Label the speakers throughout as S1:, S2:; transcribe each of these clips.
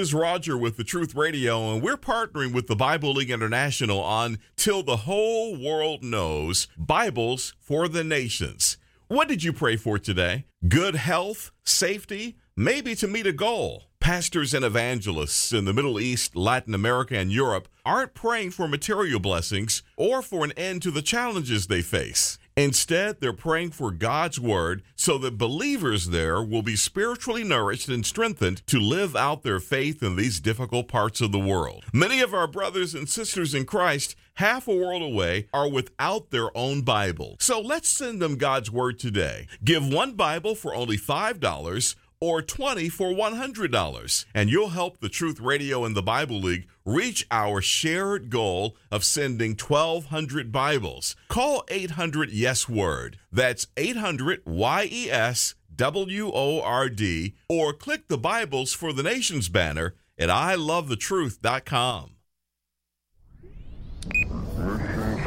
S1: Is Roger with the Truth Radio, and we're partnering with the Bible League International on Till the Whole World Knows Bibles for the Nations. What did you pray for today? Good health, safety, maybe to meet a goal. Pastors and evangelists in the Middle East, Latin America, and Europe aren't praying for material blessings or for an end to the challenges they face. Instead, they're praying for God's word so that believers there will be spiritually nourished and strengthened to live out their faith in these difficult parts of the world. Many of our brothers and sisters in Christ, half a world away, are without their own Bible. So let's send them God's word today. Give one Bible for only $5 or 20 for $100 and you'll help the Truth Radio and the Bible League reach our shared goal of sending 1200 Bibles. Call 800 Yes Word. That's 800 Y E S W O R D or click the Bibles for the Nations banner at ilovethetruth.com.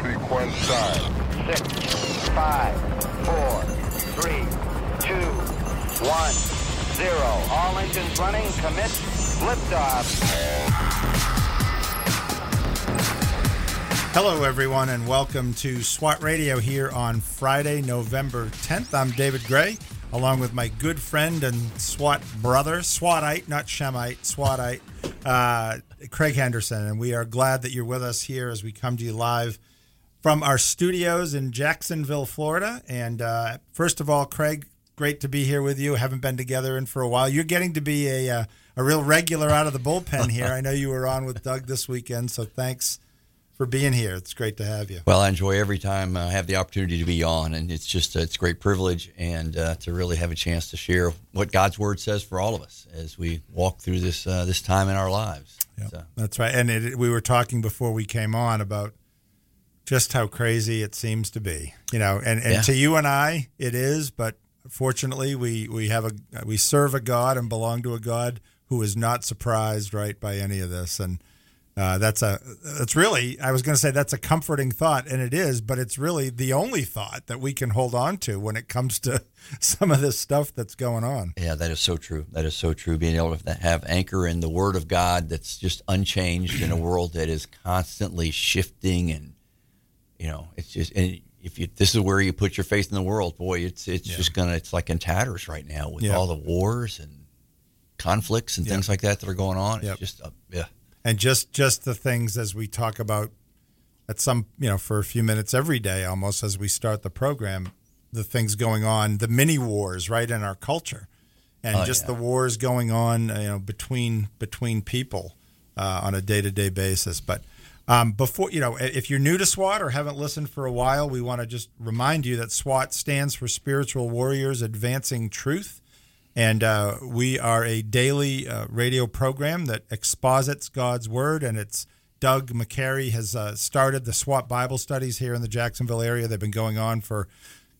S2: Sequence time.
S3: Six, five, four, three, two, one, zero. All engines running. Commit. Liftoff.
S4: Hello, everyone, and welcome to SWAT Radio here on Friday, November 10th. I'm David Grey, along with my good friend and SWAT brother, SWATite, not Shemite, SWATite, uh, Craig Henderson. And we are glad that you're with us here as we come to you live from our studios in Jacksonville, Florida. And uh, first of all, Craig, great to be here with you. Haven't been together in for a while. You're getting to be a, uh, a real regular out of the bullpen here. I know you were on with Doug this weekend, so thanks for being here. It's great to have you.
S5: Well, I enjoy every time I have the opportunity to be on, and it's just it's a great privilege and uh, to really have a chance to share what God's Word says for all of us as we walk through this uh, this time in our lives.
S4: Yep,
S5: So,
S4: That's right. And it, we were talking before we came on about just how crazy it seems to be. You know, and, and
S5: Yeah.
S4: to you and I, it is. But fortunately, we we have a we serve a God and belong to a God who is not surprised, right, by any of this. And uh, that's a that's really I was going to say that's a comforting thought, and it is. But it's really the only thought that we can hold on to when it comes to some of this stuff that's going on.
S5: yeah, that is so true. That is so true. Being able to have anchor in the Word of God that's just unchanged in a world that is constantly shifting, and you know, it's just and if you this is where you put your faith in the world, boy, it's it's just gonna it's like in tatters right now with
S4: Yeah.
S5: all the wars and conflicts and
S4: Yep.
S5: things like that that are going on.
S4: Yep.
S5: It's just uh, yeah.
S4: and just just the things as we talk about at some you know for a few minutes every day almost as we start the program the things going on the mini wars right in our culture and
S5: Oh,
S4: just
S5: yeah.
S4: the wars going on you know between between people uh, on a day-to-day basis but um, before you know if you're new to SWAT or haven't listened for a while we want to just remind you that SWAT stands for spiritual warriors advancing truth and uh, we are a daily uh, radio program that exposits God's word. And it's Doug McCary has uh, started the SWAT Bible studies here in the Jacksonville area. They've been going on for,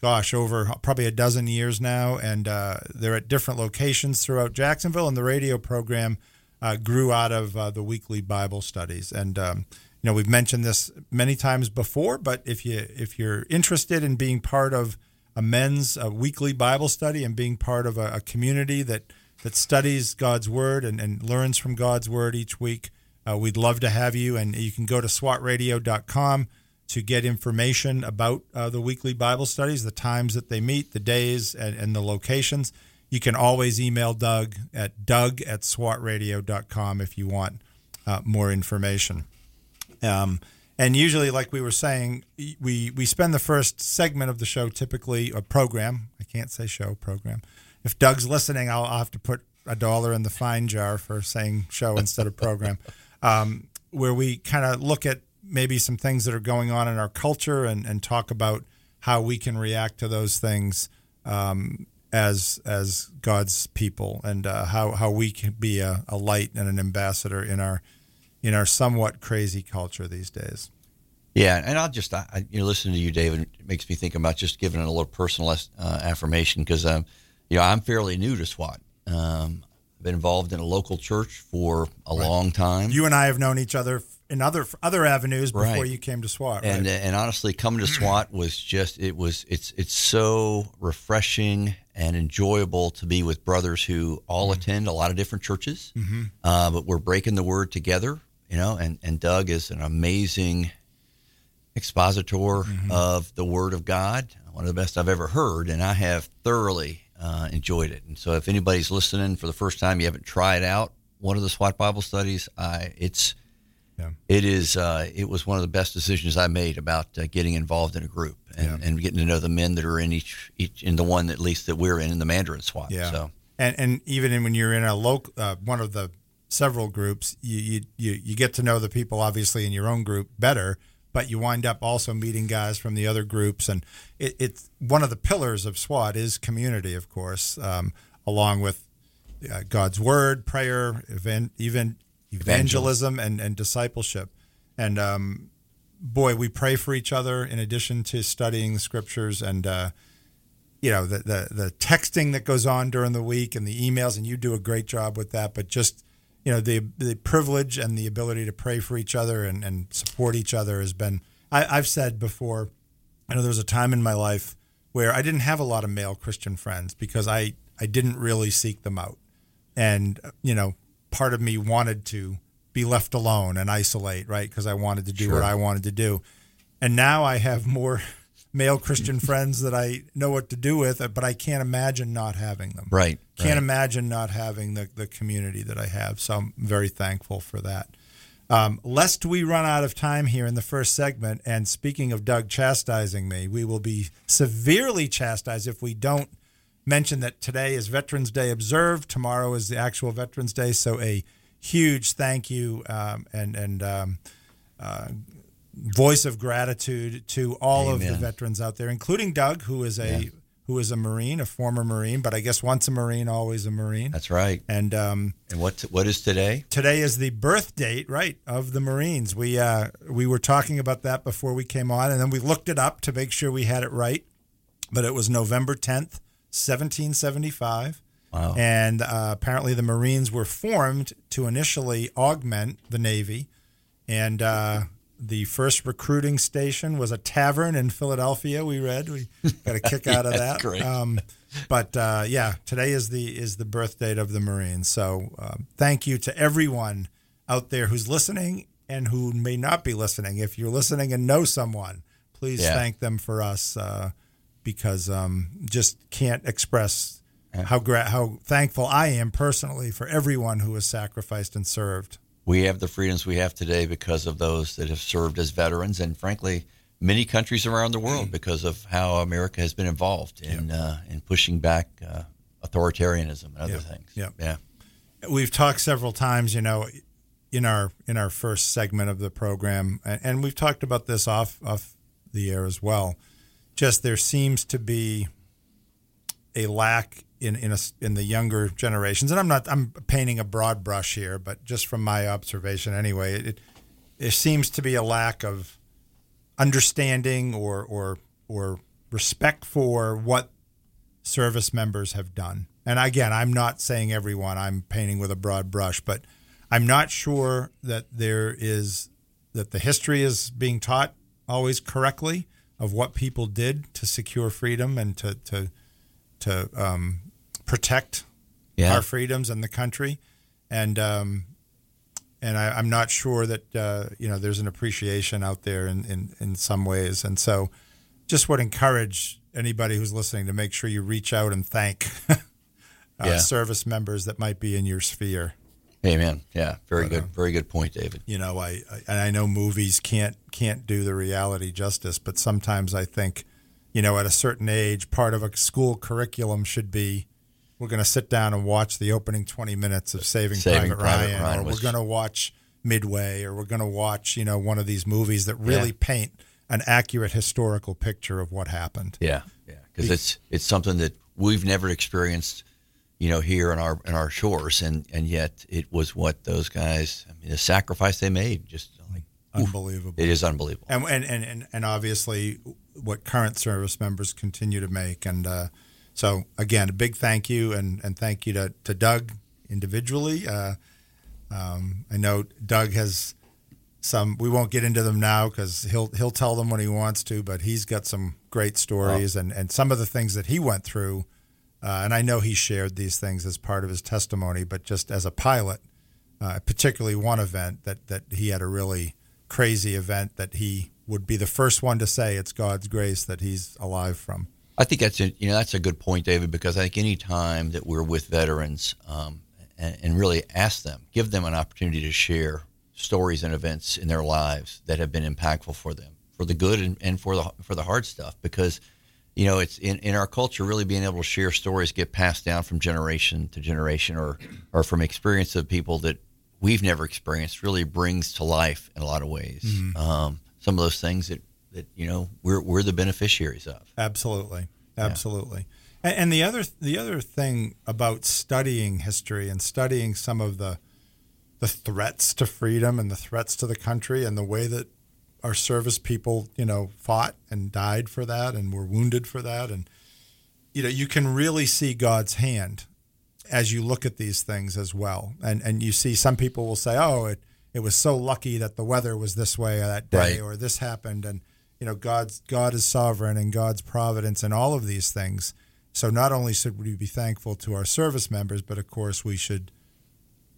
S4: gosh, over probably a dozen years now. And uh, they're at different locations throughout Jacksonville. And the radio program uh, grew out of uh, the weekly Bible studies. And um, you know, we've mentioned this many times before, but if you if you're interested in being part of a men's uh weekly Bible study and being part of a, a community that that studies God's word and, and learns from God's word each week, uh, we'd love to have you. And you can go to swatradio.com to get information about uh, the weekly Bible studies, the times that they meet, the days, and, and the locations. You can always email Doug at doug at swatradio.com if you want uh, more information. Um, and usually, like we were saying, we we spend the first segment of the show typically a program. I can't say show program. If Doug's listening, I'll, I'll have to put a dollar in the fine jar for saying show instead of program, um, where we kind of look at maybe some things that are going on in our culture and, and talk about how we can react to those things um, as as God's people and uh, how how we can be a, a light and an ambassador in our in our somewhat crazy culture these days.
S5: Yeah, and I'll just, I, you know, listening to you, David, it makes me think about just giving it a little personal uh, affirmation because, um, you know, I'm fairly new to SWAT. Um, I've been involved in a local church for a long time.
S4: You and I have known each other in other other avenues before
S5: Right.
S4: you came to SWAT.
S5: and
S4: right?
S5: and honestly, coming to SWAT was just it was it's it's so refreshing and enjoyable to be with brothers who all
S4: Mm-hmm.
S5: attend a lot of different churches, uh, but we're breaking the word together, you know. And and Doug is an amazing expositor
S4: Mm-hmm.
S5: of the Word of God, one of the best I've ever heard, and I have thoroughly uh, enjoyed it. And so, if anybody's listening for the first time, you haven't tried out one of the SWAT Bible studies, I it's
S4: Yeah.
S5: it is uh, it was one of the best decisions I made about uh, getting involved in a group and, and getting to know the men that are in each each in the one at least that we're in in the Mandarin SWAT.
S4: Yeah.
S5: So
S4: and and even in, when you're in a local uh, one of the several groups, you, you you get to know the people obviously in your own group better, but you wind up also meeting guys from the other groups, and it, it's one of the pillars of SWAT is community, of course, um, along with uh, God's word, prayer, even evangelism, and and discipleship, and um, boy, we pray for each other in addition to studying the scriptures and. Uh, you know the, the the texting that goes on during the week and the emails and you do a great job with that but just you know the the privilege and the ability to pray for each other and, and support each other has been I, I've said before I know there was a time in my life where I didn't have a lot of male Christian friends because I I didn't really seek them out. And you know part of me wanted to be left alone and isolate right? Because I wanted to do what I wanted to do. And now I have more male Christian friends that I know what to do with, but I can't imagine not having them.
S5: right,
S4: Can't
S5: right.
S4: imagine not having the, the community that I have. So I'm very thankful for that. Um, lest we run out of time here in the first segment, and speaking of Doug chastising me, we will be severely chastised if we don't mention that today is Veterans Day observed. Tomorrow is the actual Veterans Day. So a huge thank you um, and and um, uh, voice of gratitude to all of the veterans out there, including Doug, who is a
S5: Yeah.
S4: who is a Marine, a former Marine, but I guess once a Marine, always a Marine.
S5: That's right.
S4: And um,
S5: And what what is today?
S4: today is the birth date, right, of the Marines. We uh, we were talking about that before we came on, and then we looked it up to make sure we had it right. But it was November tenth, seventeen seventy five.
S5: Wow.
S4: And uh, apparently, the Marines were formed to initially augment the Navy, and uh, the first recruiting station was a tavern in Philadelphia. We read we got a kick out of
S5: Yeah,
S4: that. Um, but uh, yeah, today is the is the birth date of the Marines. So um, thank you to everyone out there who's listening and who may not be listening. If you're listening and know someone, please
S5: Yeah.
S4: thank them for us uh, because um, just can't express how gra- how thankful I am personally for everyone who has sacrificed and served.
S5: We have the freedoms we have today because of those that have served as veterans, and frankly, many countries around the world because of how America has been involved in uh, in pushing back uh, authoritarianism and other
S4: Yep.
S5: things.
S4: Yep.
S5: Yeah.
S4: we've talked several times, you know, in our in our first segment of the program, and, and we've talked about this off off the air as well. Just there seems to be a lack in in a, in the younger generations, and I'm not I'm painting a broad brush here, but just from my observation anyway, it there seems to be a lack of understanding or or or respect for what service members have done. And again, I'm not saying everyone, I'm painting with a broad brush, but I'm not sure that there is that the history is being taught always correctly of what people did to secure freedom and to to to um, protect
S5: Yeah.
S4: our freedoms and the country. And um, and I, I'm not sure that uh, you know there's an appreciation out there in, in, in some ways. And so, just would encourage anybody who's listening to make sure you reach out and thank uh,
S5: Yeah.
S4: service members that might be in your sphere.
S5: Amen. Yeah. Very
S4: uh,
S5: good. Very good point, David.
S4: You know, I, I and I know movies can't can't do the reality justice, but sometimes I think, you know, at a certain age, part of a school curriculum should be. We're going to sit down and watch the opening 20 minutes of Saving,
S5: Saving
S4: Private,
S5: Private
S4: Ryan,
S5: Ryan
S4: or
S5: was-
S4: we're going to watch Midway, or we're going to watch, you know, one of these movies that really
S5: Yeah.
S4: paint an accurate historical picture of what happened.
S5: Yeah. Yeah. Because it's it's something that we've never experienced, you know, here in our in our shores, and and yet it was what those guys. I mean, the sacrifice they made, just like
S4: Unbelievable.
S5: it is unbelievable.
S4: and and, and and and obviously what current service members continue to make and uh, so again a big thank you and and thank you to, to Doug individually uh, um, I know Doug has some. We won't get into them now because he'll he'll tell them when he wants to. But he's got some great stories and and some of the things that he went through. Uh, and I know he shared these things as part of his testimony, but just as a pilot, uh, particularly one event that that he had a really crazy event that he would be the first one to say it's God's grace that he's alive from.
S5: I think that's a, you know that's a good point, David, because I think any time that we're with veterans um, and, and really ask them, give them an opportunity to share stories and events in their lives that have been impactful for them, for the good and, and for the for the hard stuff, because you know it's in, in our culture really being able to share stories get passed down from generation to generation or or from experience of people that we've never experienced really brings to life in a lot of ways. Um, some of those things that that you know we're we're the beneficiaries of.
S4: Absolutely, absolutely. And, and the other the other thing about studying history and studying some of the the threats to freedom and the threats to the country and the way that our service people, you know, fought and died for that and were wounded for that and you know, you can really see God's hand as you look at these things as well. And and you see some people will say, "Oh, it it was so lucky that the weather was this way that day
S5: Right.
S4: or this happened." And you know, God's God is sovereign and God's providence and all of these things. So not only should we be thankful to our service members, but of course we should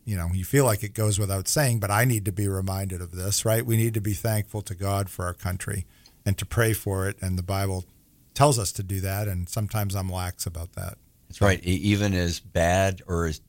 S4: you know, you feel like it goes without saying, but I need to be reminded of this, right? We need to be thankful to God for our country and to pray for it and the Bible tells us to do that and sometimes I'm lax about that.
S5: That's right. Even as bad or as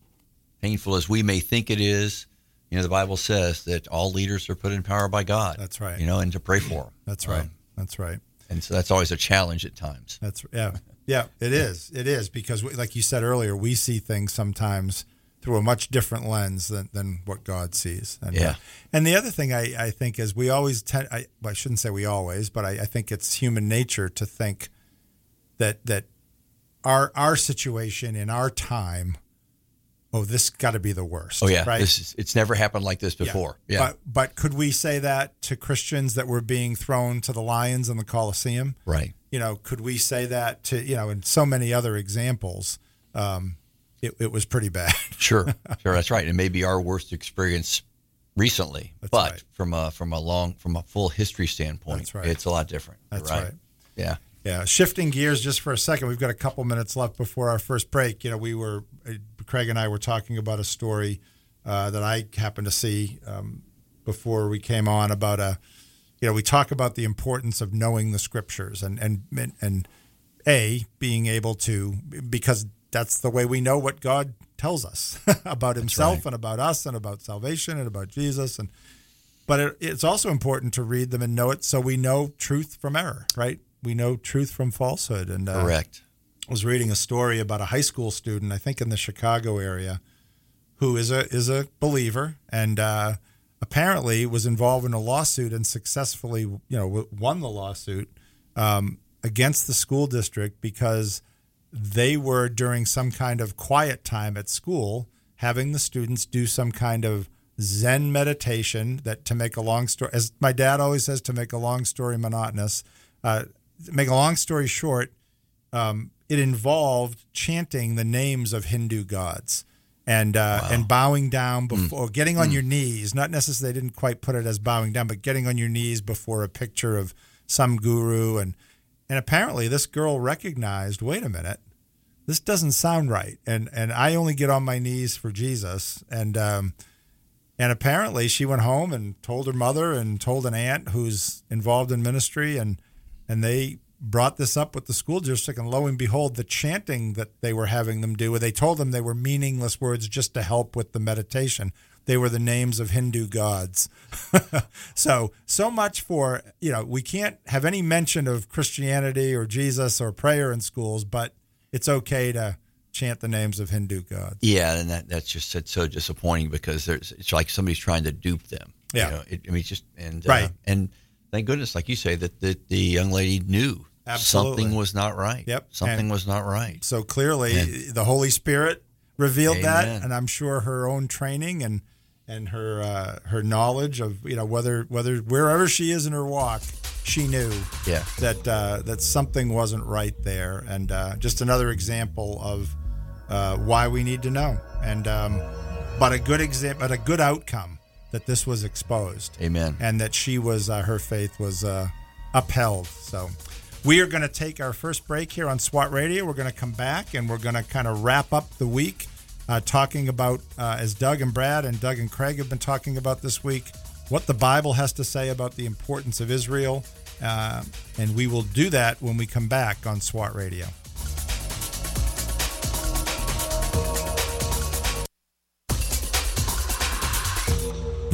S5: painful as we may think it is, you know, the Bible says that all leaders are put in power by God.
S4: That's right.
S5: You know, and to pray for them.
S4: That's right. Um, That's right.
S5: and so that's always a challenge at times.
S4: That's yeah, yeah. It is. It is because, we, like you said earlier, we see things sometimes through a much different lens than, than what God sees. And,
S5: Yeah.
S4: uh, and the other thing I, I think is we always tend. I, well, I shouldn't say we always, but I, I think it's human nature to think that that our our situation in our time. Oh, this got to be the worst.
S5: Oh yeah,
S4: right.
S5: this is, it's never happened like this before. Yeah,
S4: But but could we say that to Christians that were being thrown to the lions in the Colosseum?
S5: right.
S4: you know, could we say that to, you know, in so many other examples, um, it, it was pretty bad.
S5: Sure, sure. That's right. It may be our worst experience recently,
S4: That's
S5: but
S4: right.
S5: from a from a long from a full history standpoint,
S4: right.
S5: it's a lot different.
S4: That's right.
S5: Yeah.
S4: Yeah. Shifting gears just for a second, we've got a couple minutes left before our first break. You know, we were, uh, Craig and I were talking about a story uh, that I happened to see um, before we came on about a, you know, we talk about the importance of knowing the scriptures and, and, and, and A, being able to, because that's the way we know what God tells us about himself and about us and about salvation and about Jesus. And, but it, it's also important to read them and know it so we know truth from error, right? We know truth from falsehood. And uh,
S5: Correct.
S4: Was reading a story about a high school student, I think in the Chicago area, who is a is a believer and uh, apparently was involved in a lawsuit and successfully, you know, won the lawsuit um, against the school district because they were during some kind of quiet time at school having the students do some kind of Zen meditation that to make a long story, as my dad always says, to make a long story monotonous. Uh, make a long story short, um, it involved chanting the names of Hindu gods and uh, and bowing down before getting on your knees. Not necessarily they didn't quite put it as bowing down, but getting on your knees before a picture of some guru and and apparently this girl recognized. Wait a minute, this doesn't sound right. And and I only get on my knees for Jesus. And um, and apparently she went home and told her mother and told an aunt who's involved in ministry and and they brought this up with the school district and lo and behold the chanting that they were having them do where they told them they were meaningless words just to help with the meditation they were the names of hindu gods so so much for you know we can't have any mention of christianity or jesus or prayer in schools but it's okay to chant the names of hindu gods
S5: Yeah, and that that's just it's so disappointing because there's it's like somebody's trying to dupe them. you
S4: Yeah.
S5: know? it, I mean, just and
S4: Right.
S5: uh, and thank goodness, like you say, that the, the young lady knew
S4: Absolutely.
S5: something was not right.
S4: Yep.
S5: something
S4: And-
S5: was not right.
S4: So clearly,
S5: And-
S4: the Holy Spirit revealed that, and I'm sure her own training and and her uh, her knowledge of you know whether whether wherever she is in her walk, she knew
S5: Yeah.
S4: that uh, that something wasn't right there, and uh, just another example of uh, why we need to know, and um, but a good example, but a good outcome that this was exposed.
S5: Amen.
S4: And that she was uh, her faith was uh, upheld. So we are going to take our first break here on SWAT Radio. We're going to come back and we're going to kind of wrap up the week uh, talking about, uh, as Doug and Brad and Doug and Craig have been talking about this week, what the Bible has to say about the importance of Israel. Uh, and we will do that when we come back on SWAT Radio.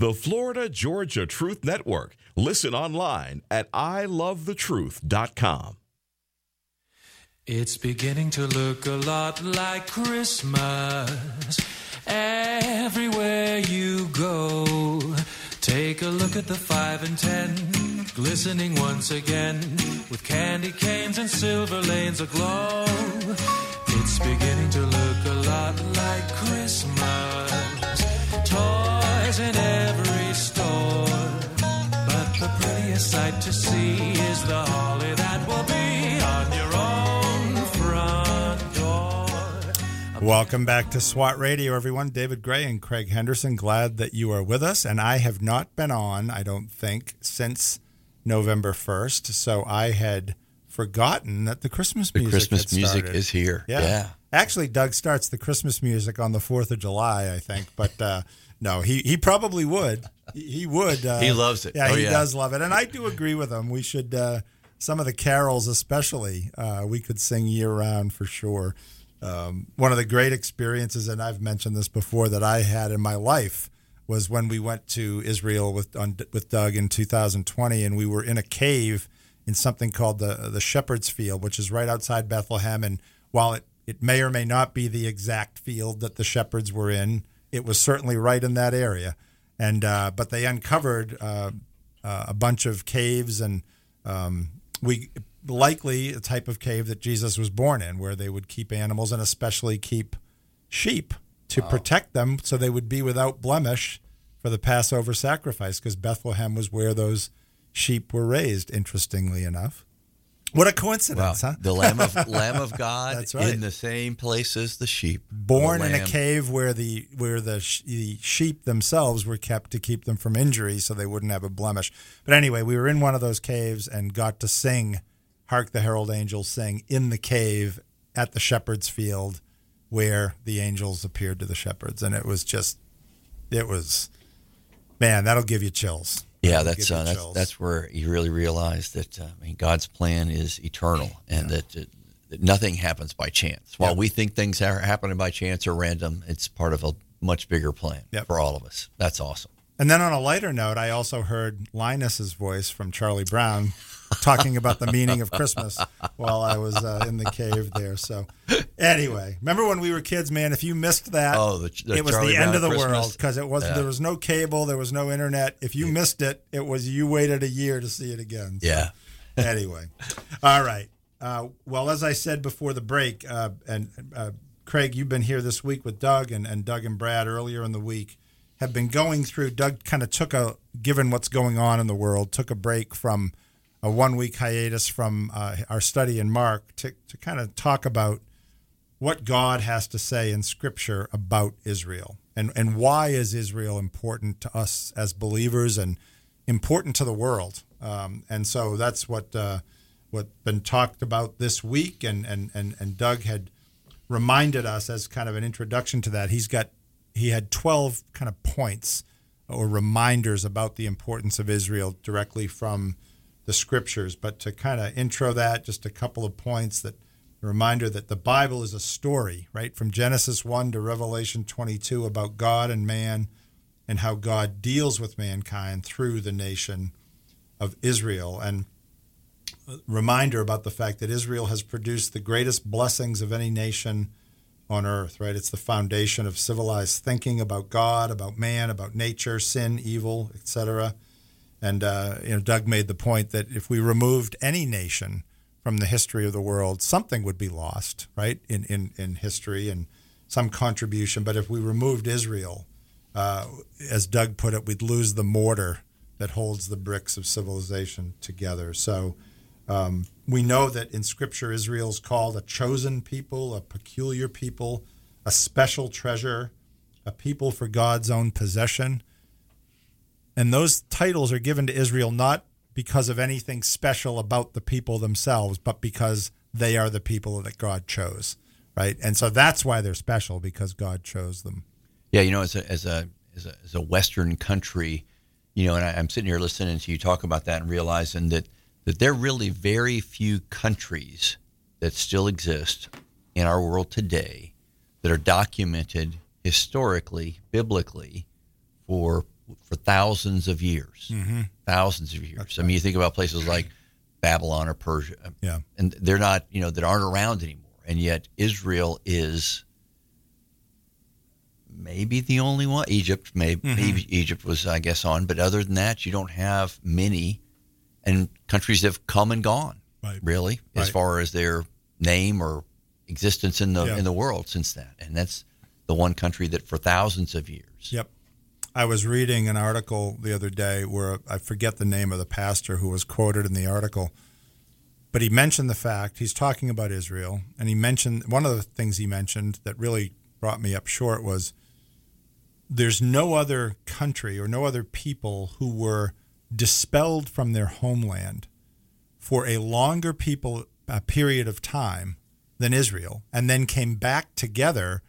S1: The Florida Georgia Truth Network. Listen online at ilovethetruth.com.
S6: It's beginning to look a lot like Christmas everywhere you go. Take a look at the five and ten, glistening once again with candy canes and silver lanes aglow. It's beginning to look a lot like Christmas. Toys in every store. But the prettiest sight to see is the holly that will be on your own front door.
S4: Welcome back to SWAT Radio, everyone. David Grey and Craig Henderson. Glad that you are with us. And I have not been on, I don't think, since November 1st. So I had forgotten that the Christmas
S5: The
S4: music
S5: Christmas
S4: had
S5: music is here.
S4: Yeah.
S5: Yeah.
S4: Actually, Doug starts the Christmas music on the 4th of July, I think. But uh, no, he, he probably would. He, he would. Uh,
S5: He loves it.
S4: Yeah,
S5: Oh,
S4: he
S5: yeah.
S4: does love it. And I do agree with him. We should, uh, some of the carols especially, uh, we could sing year round for sure. Um, one of the great experiences, and I've mentioned this before, that I had in my life was when we went to Israel with on, with Doug in 2020, and we were in a cave in something called the the Shepherd's Field, which is right outside Bethlehem. And while it it may or may not be the exact field that the shepherds were in, it was certainly right in that area. And uh, but they uncovered uh, uh, a bunch of caves, and um, we likely a type of cave that Jesus was born in, where they would keep animals and especially keep sheep to protect them, so they would be without blemish for the Passover sacrifice, because Bethlehem was where those sheep were raised. Interestingly enough, what a
S5: Wow.
S4: coincidence, huh?
S5: The Lamb of Lamb of God
S4: That's right.
S5: in the same place as the sheep.
S4: born
S5: The
S4: in a cave where the where the, sh- the sheep themselves were kept to keep them from injury so they wouldn't have a blemish. But anyway, we were in one of those caves and got to sing Hark the Herald Angels Sing in the cave at the shepherd's field where the angels appeared to the shepherds and it was just it was man, that'll give you chills.
S5: Yeah, that's uh, that's that's where you really realize that uh, I mean God's plan is eternal, and that, uh, that nothing happens by chance. While
S4: Yeah.
S5: we think things are happening by chance or random, it's part of a much bigger plan
S4: Yep.
S5: for all of us. That's awesome.
S4: And then on a lighter note, I also heard Linus's voice from Charlie Brown talking about the meaning of Christmas while I was uh, in the cave there. So, anyway, remember when we were kids, man? If you missed that,
S5: Oh, the- the
S4: it was
S5: Charlie
S4: the end
S5: Brown
S4: of the
S5: Christmas?
S4: world because it was
S5: Yeah.
S4: there was no cable, there was no internet. If you missed it, it was you waited a year to see it again. So,
S5: Yeah.
S4: anyway, all right. Uh, well, as I said before the break, uh, and uh, Craig, you've been here this week with Doug, and, and Doug and Brad earlier in the week have been going through. Doug kind of took a, given what's going on in the world, took a break from a one week hiatus from uh, our study in Mark to, to kind of talk about what God has to say in Scripture about Israel and, and why is Israel important to us as believers and important to the world. Um, and so that's what uh, what been talked about this week, and, and, and, and Doug had reminded us as kind of an introduction to that. He's got he had twelve kind of points or reminders about the importance of Israel directly from the scriptures. But to kind of intro that, just a couple of points that a reminder that the Bible is a story, right? From Genesis 1 to Revelation 22 about God and man and how God deals with mankind through the nation of Israel. And reminder about the fact that Israel has produced the greatest blessings of any nation on earth, right? It's the foundation of civilized thinking about God, about man, about nature, sin, evil, etc. And uh, you know, Doug made the point that if we removed any nation from the history of the world, something would be lost, right? In in, in history and some contribution. But if we removed Israel, uh, as Doug put it, we'd lose the mortar that holds the bricks of civilization together. So um, we know that in Scripture, Israel's called a chosen people, a peculiar people, a special treasure, a people for God's own possession. And those titles are given to Israel not because of anything special about the people themselves, but because they are the people that God chose, right? And so that's why they're special because God chose them.
S5: Yeah, you know, as a as a as a, as a Western country, you know, and I, I'm sitting here listening to you talk about that and realizing that that there are really very few countries that still exist in our world today that are documented historically, biblically, for for thousands of years,
S4: Mm-hmm.
S5: thousands of years. I mean, you think about places like Babylon or Persia,
S4: Yeah.
S5: and they're not, you know, that aren't around anymore, and yet Israel is maybe the only one. Egypt, maybe,
S4: Mm-hmm.
S5: maybe Egypt was, I guess, on, but other than that, you don't have many, and countries have come and gone,
S4: Right.
S5: really, as far as their name or existence in the
S4: Yeah.
S5: in the world since that, and that's the one country that for thousands of years.
S4: Yep. I was reading an article the other day where I forget the name of the pastor who was quoted in the article, but he mentioned the fact he's talking about Israel, and he mentioned one of the things he mentioned that really brought me up short was there's no other country or no other people who were dispelled from their homeland for a longer people a period of time than Israel, and then came back together,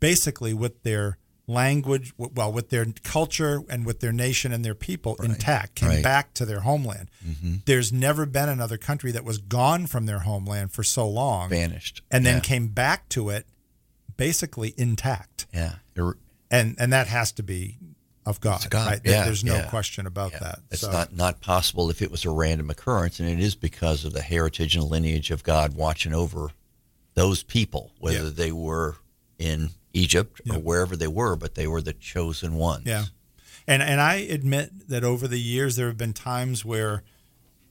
S4: basically with their language, well, with their culture and with their nation and their people intact, came
S5: Right.
S4: back to their homeland. Mm-hmm. There's never been another country that was gone from their homeland for so long,
S5: Vanished,
S4: and then
S5: Yeah.
S4: came back to it, basically intact,
S5: Yeah,
S4: and and that has to be of God.
S5: It's God,
S4: right?
S5: Yeah,
S4: There's no
S5: yeah.
S4: question about
S5: Yeah,
S4: that.
S5: It's
S4: So-
S5: not not possible if it was a random occurrence, and it is because of the heritage and lineage of God watching over those people, whether they were in Egypt or wherever they were, but they were the chosen ones.
S4: Yeah. And and I admit that over the years there have been times where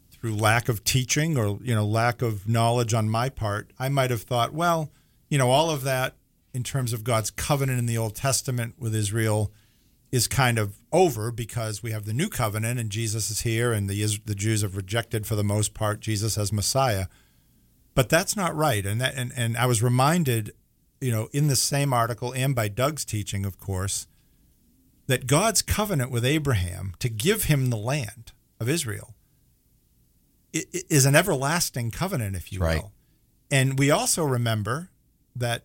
S4: through lack of teaching or you know lack of knowledge on my part, I might have thought, well, you know, all of that in terms of God's covenant in the Old Testament with Israel is kind of over because we have the new covenant and Jesus is here and the the Jews have rejected for the most part Jesus as Messiah. But that's not right. And that and, and I was reminded, you know, in the same article and by Doug's teaching, of course, that God's covenant with Abraham to give him the land of Israel is an everlasting covenant, if you
S5: Right.
S4: will. And we also remember that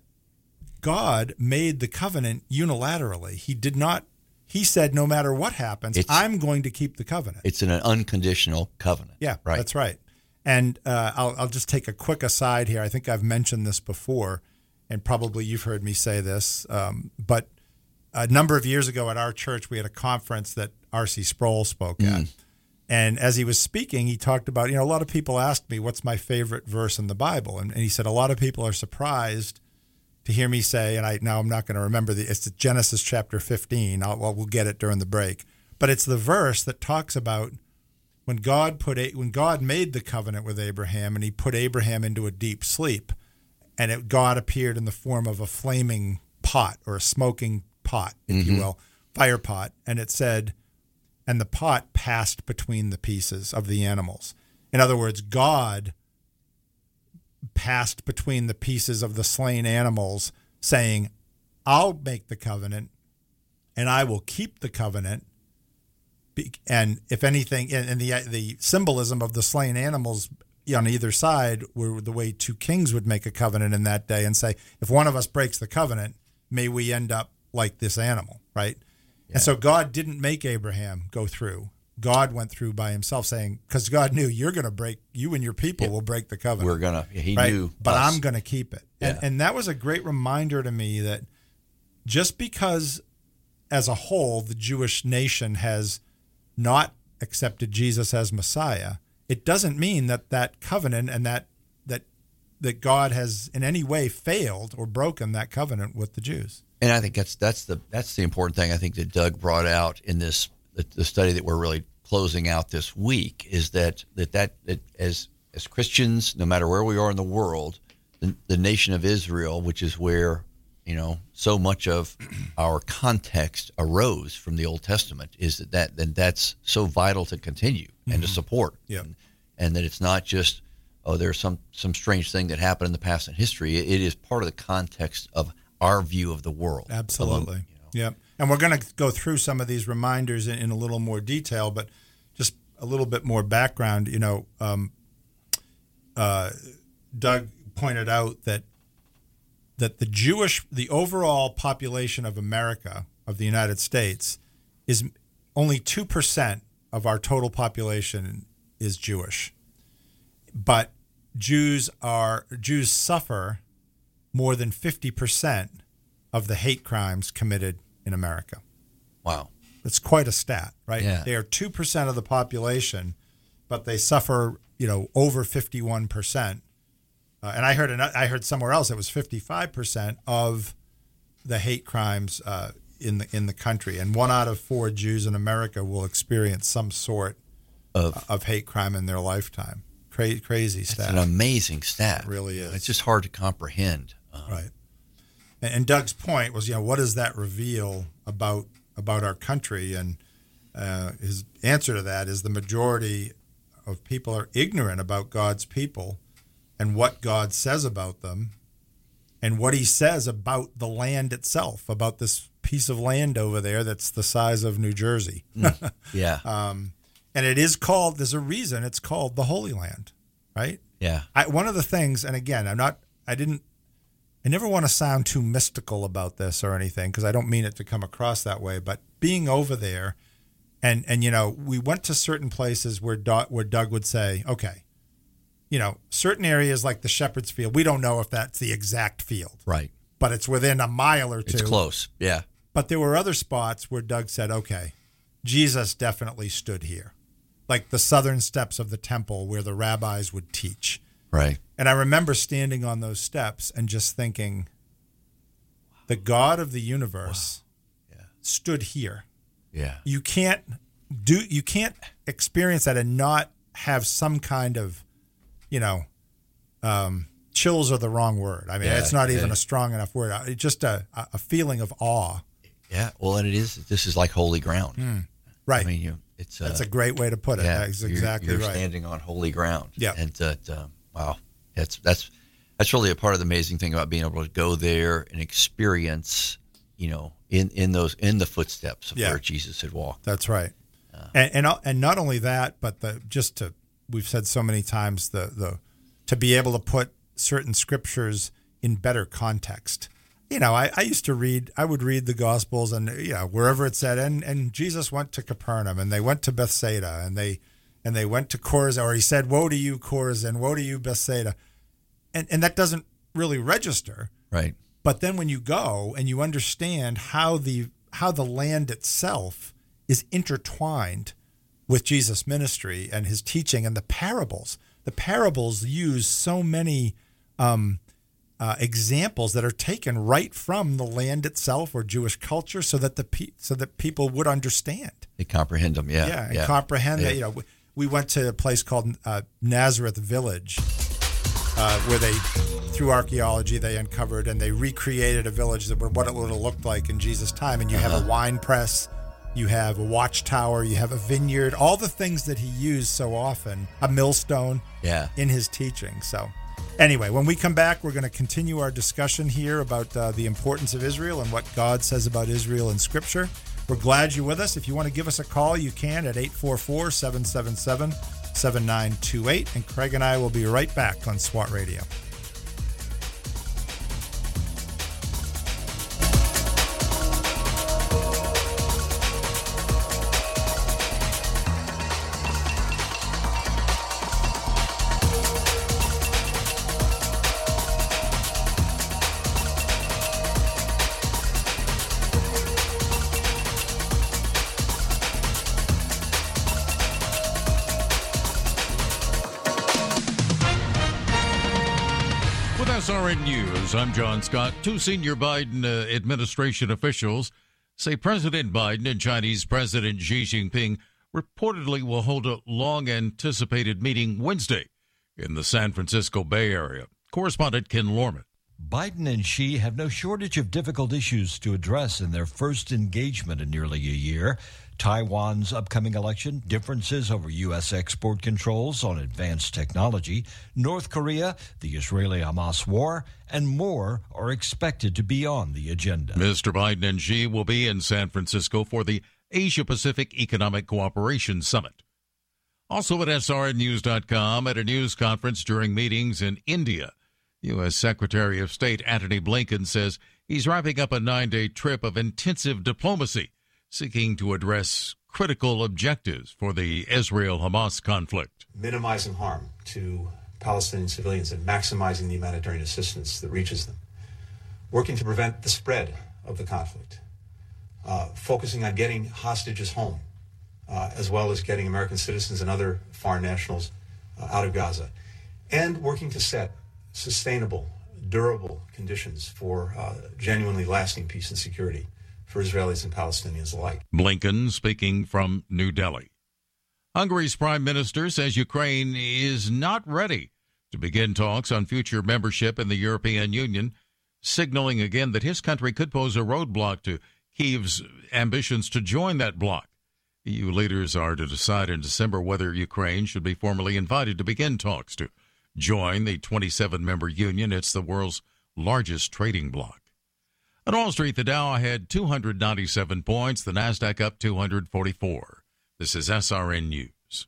S4: God made the covenant unilaterally. He did not, he said, no matter what happens,
S5: It's-
S4: I'm going to keep the covenant.
S5: It's an unconditional covenant.
S4: Yeah,
S5: right.
S4: That's right. And uh, I'll, I'll just take a quick aside here. I think I've mentioned this before, and probably you've heard me say this. Um, but a number of years ago at our church, we had a conference that R.C. Sproul spoke at. And as he was speaking, he talked about, you know, a lot of people asked me, what's my favorite verse in the Bible? And, and he said, a lot of people are surprised to hear me say, and I now I'm not going to remember the, it's Genesis chapter 15. I'll, well, we'll get it during the break. But it's the verse that talks about when God put a, when God made the covenant with Abraham and he put Abraham into a deep sleep, and it, God appeared in the form of a flaming pot or a smoking pot, if you mm-hmm. will, fire pot, and it said, and the pot passed between the pieces of the animals. In other words, God passed between the pieces of the slain animals, saying, I'll make the covenant and I will keep the covenant. And if anything, and and the the symbolism of the slain animals on either side were the way two kings would make a covenant in that day and say, if one of us breaks the covenant, may we end up like this animal, right? And so God didn't make Abraham go through. God went through by himself, saying, because God knew you're going to break, you and your people will break the covenant.
S5: We're gonna. He
S4: right?
S5: knew,
S4: but
S5: us.
S4: I'm going to keep it. And, and that was a great reminder to me that just because, as a whole, the Jewish nation has not accepted Jesus as Messiah, it doesn't mean that that covenant and that that that God has in any way failed or broken that covenant with the Jews.
S5: And I think that's that's the that's the important thing I think that Doug brought out in this the, study that we're really closing out this week is that that that, that as as Christians, no matter where we are in the world, the, the nation of Israel, which is where you know so much of our context arose from the Old Testament, is that that then that's so vital to continue and to support.
S4: Yeah.
S5: And, and that it's not just oh there's some some strange thing that happened in the past in history. It, it is part of the context of our view of the world.
S4: Absolutely. yeah. And we're going to go through some of these reminders in, in a little more detail, but just a little bit more background. You know, um, uh, Doug pointed out that that the Jewish, the overall population of America of the United States is only two percent of our total population is Jewish, but Jews are Jews suffer more than 50% of the hate crimes committed in America.
S5: Wow.
S4: That's quite a stat, right?
S5: Yeah.
S4: They are 2% of the population, but they suffer, you know, over 51%. Uh, and I heard an, I heard somewhere else it was 55% of the hate crimes uh, in the in the country, and one out of four Jews in America will experience some sort
S5: Of
S4: of hate crime in their lifetime. Cra- crazy stat.
S5: it's an amazing stat.
S4: It really is.
S5: It's just hard to comprehend. Uh,
S4: Right. And, and Doug's point was, you know, what does that reveal about about our country? And uh, his answer to that is the majority of people are ignorant about God's people and what God says about them and what he says about the land itself, about this piece of land over there that's the size of New Jersey.
S5: yeah.
S4: um, and it is called, there's a reason it's called the Holy Land, right?
S5: yeah.
S4: I, one of the things, and again, I'm not, I didn't, I never want to sound too mystical about this or anything because I don't mean it to come across that way. But being over there, and and you know, we went to certain places where Doug, where Doug would say, okay, you know, certain areas like the Shepherd's Field, we don't know if that's the exact field,
S5: Right.
S4: but it's within a mile or two.
S5: It's close. Yeah.
S4: But there were other spots where Doug said, okay, Jesus definitely stood here, like the southern steps of the temple where the rabbis would teach.
S5: Right.
S4: And I remember standing on those steps and just thinking, the God of the universe stood here.
S5: Yeah.
S4: You can't do you can't experience that and not have some kind of, you know, um, chills are the wrong word. I mean,
S5: Yeah,
S4: it's not even
S5: yeah.
S4: a strong enough word. Uh, It's just a, a feeling of awe.
S5: Yeah. Well, and it is. This is like holy ground.
S4: Hmm. Right.
S5: I mean, you. It's. Uh,
S4: That's a great way to put it.
S5: yeah.
S4: That's
S5: you're-
S4: exactly
S5: you're,
S4: right.
S5: standing on holy ground.
S4: Yeah.
S5: And that. Um, wow. That's that's that's really a part of the amazing thing about being able to go there and experience, you know, in in those in the footsteps of
S4: Yeah.
S5: where Jesus had walked.
S4: That's right. and, and and not only that, but the just to we've said so many times the the to be able to put certain scriptures in better context. You know, I, I used to read I would read the gospels and you know, wherever it said and and Jesus went to Capernaum and they went to Bethsaida and they and they went to Chorazin or he said, Woe to you, Chorazin, woe to you, Bethsaida. And and that doesn't really register.
S5: Right.
S4: But then when you go and you understand how the how the land itself is intertwined with Jesus' ministry and his teaching and the parables, the parables use so many um, uh, examples that are taken right from the land itself or Jewish culture, so that the pe- so that people would understand.
S5: They comprehend them. Yeah.
S4: Yeah, and comprehend
S5: Yeah.
S4: that. You know, we- we went to a place called uh, Nazareth Village, uh, where they, through archaeology, they uncovered and they recreated a village that were what it would have looked like in Jesus' time. And you have a wine press, you have a watchtower, you have a vineyard, all the things that he used so often, a millstone
S5: Yeah.
S4: in his teaching. So, anyway, when we come back, we're going to continue our discussion here about uh, the importance of Israel and what God says about Israel in Scripture. We're glad you're with us. If you want to give us a call, you can at 844 777 7928. And Craig and I will be right back on SWAT Radio.
S7: SRN News, I'm John Scott. Two senior Biden uh, administration officials say President Biden and Chinese President Xi Jinping reportedly will hold a long anticipated meeting Wednesday in the San Francisco Bay Area. Correspondent Ken Lorman.
S8: Biden and Xi have no shortage of difficult issues to address in their first engagement in nearly a year. Taiwan's upcoming election, differences over U.S. export controls on advanced technology, North Korea, the Israeli Hamas war, and more are expected to be on the agenda.
S7: Mr. Biden and Xi will be in San Francisco for the Asia Pacific Economic Cooperation Summit. Also at SRNnews.com at a news conference during meetings in India. U.S. Secretary of State Antony Blinken says he's wrapping up a nine day trip of intensive diplomacy, seeking to address critical objectives for the Israel Hamas conflict.
S9: Minimizing harm to Palestinian civilians and maximizing the humanitarian assistance that reaches them. Working to prevent the spread of the conflict. Uh, focusing on getting hostages home, uh, as well as getting American citizens and other foreign nationals uh, out of Gaza. And working to set sustainable, durable conditions for uh, genuinely lasting peace and security for Israelis and Palestinians alike.
S7: Blinken speaking from New Delhi. Hungary's prime minister says Ukraine is not ready to begin talks on future membership in the European Union, signaling again that his country could pose a roadblock to Kiev's ambitions to join that bloc. EU leaders are to decide in December whether Ukraine should be formally invited to begin talks to join the 27 member union. It's the world's largest trading bloc. On Wall Street, the Dow had 297 points, the NASDAQ up 244. This is SRN News.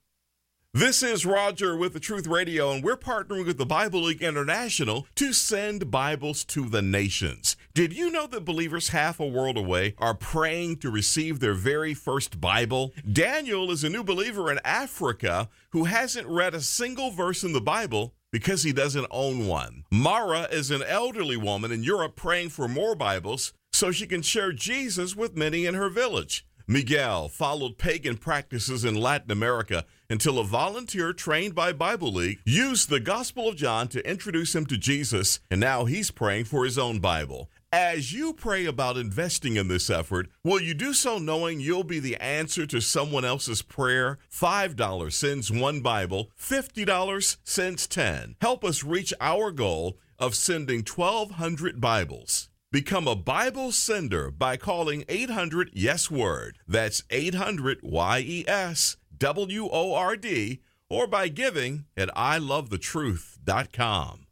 S1: This is Roger with the Truth Radio, and we're partnering with the Bible League International to send Bibles to the nations. Did you know that believers half a world away are praying to receive their very first Bible? Daniel is a new believer in Africa who hasn't read a single verse in the Bible because he doesn't own one. Mara is an elderly woman in Europe praying for more Bibles so she can share Jesus with many in her village. Miguel followed pagan practices in Latin America until a volunteer trained by Bible League used the Gospel of John to introduce him to Jesus, and now he's praying for his own Bible. As you pray about investing in this effort, will you do so knowing you'll be the answer to someone else's prayer? $5 sends one Bible, $50 sends 10. Help us reach our goal of sending 1,200 Bibles. Become a Bible sender by calling 800 Yes Word. That's 800 Y E S W O R D or by giving at ilovethetruth.com.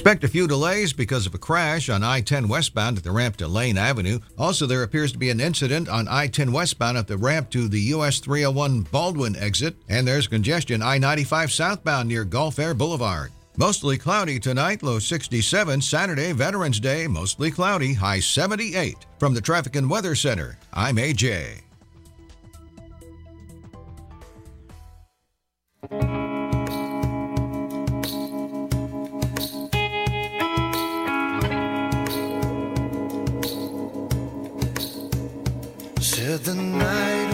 S10: Expect a few delays because of a crash on I 10 westbound at the ramp to Lane Avenue. Also, there appears to be an incident on I 10 westbound at the ramp to the US 301 Baldwin exit, and there's congestion I 95 southbound near Golfair Boulevard. Mostly cloudy tonight, low 67. Saturday, Veterans Day, mostly cloudy, high 78. From the Traffic and Weather Center, I'm AJ.
S11: The night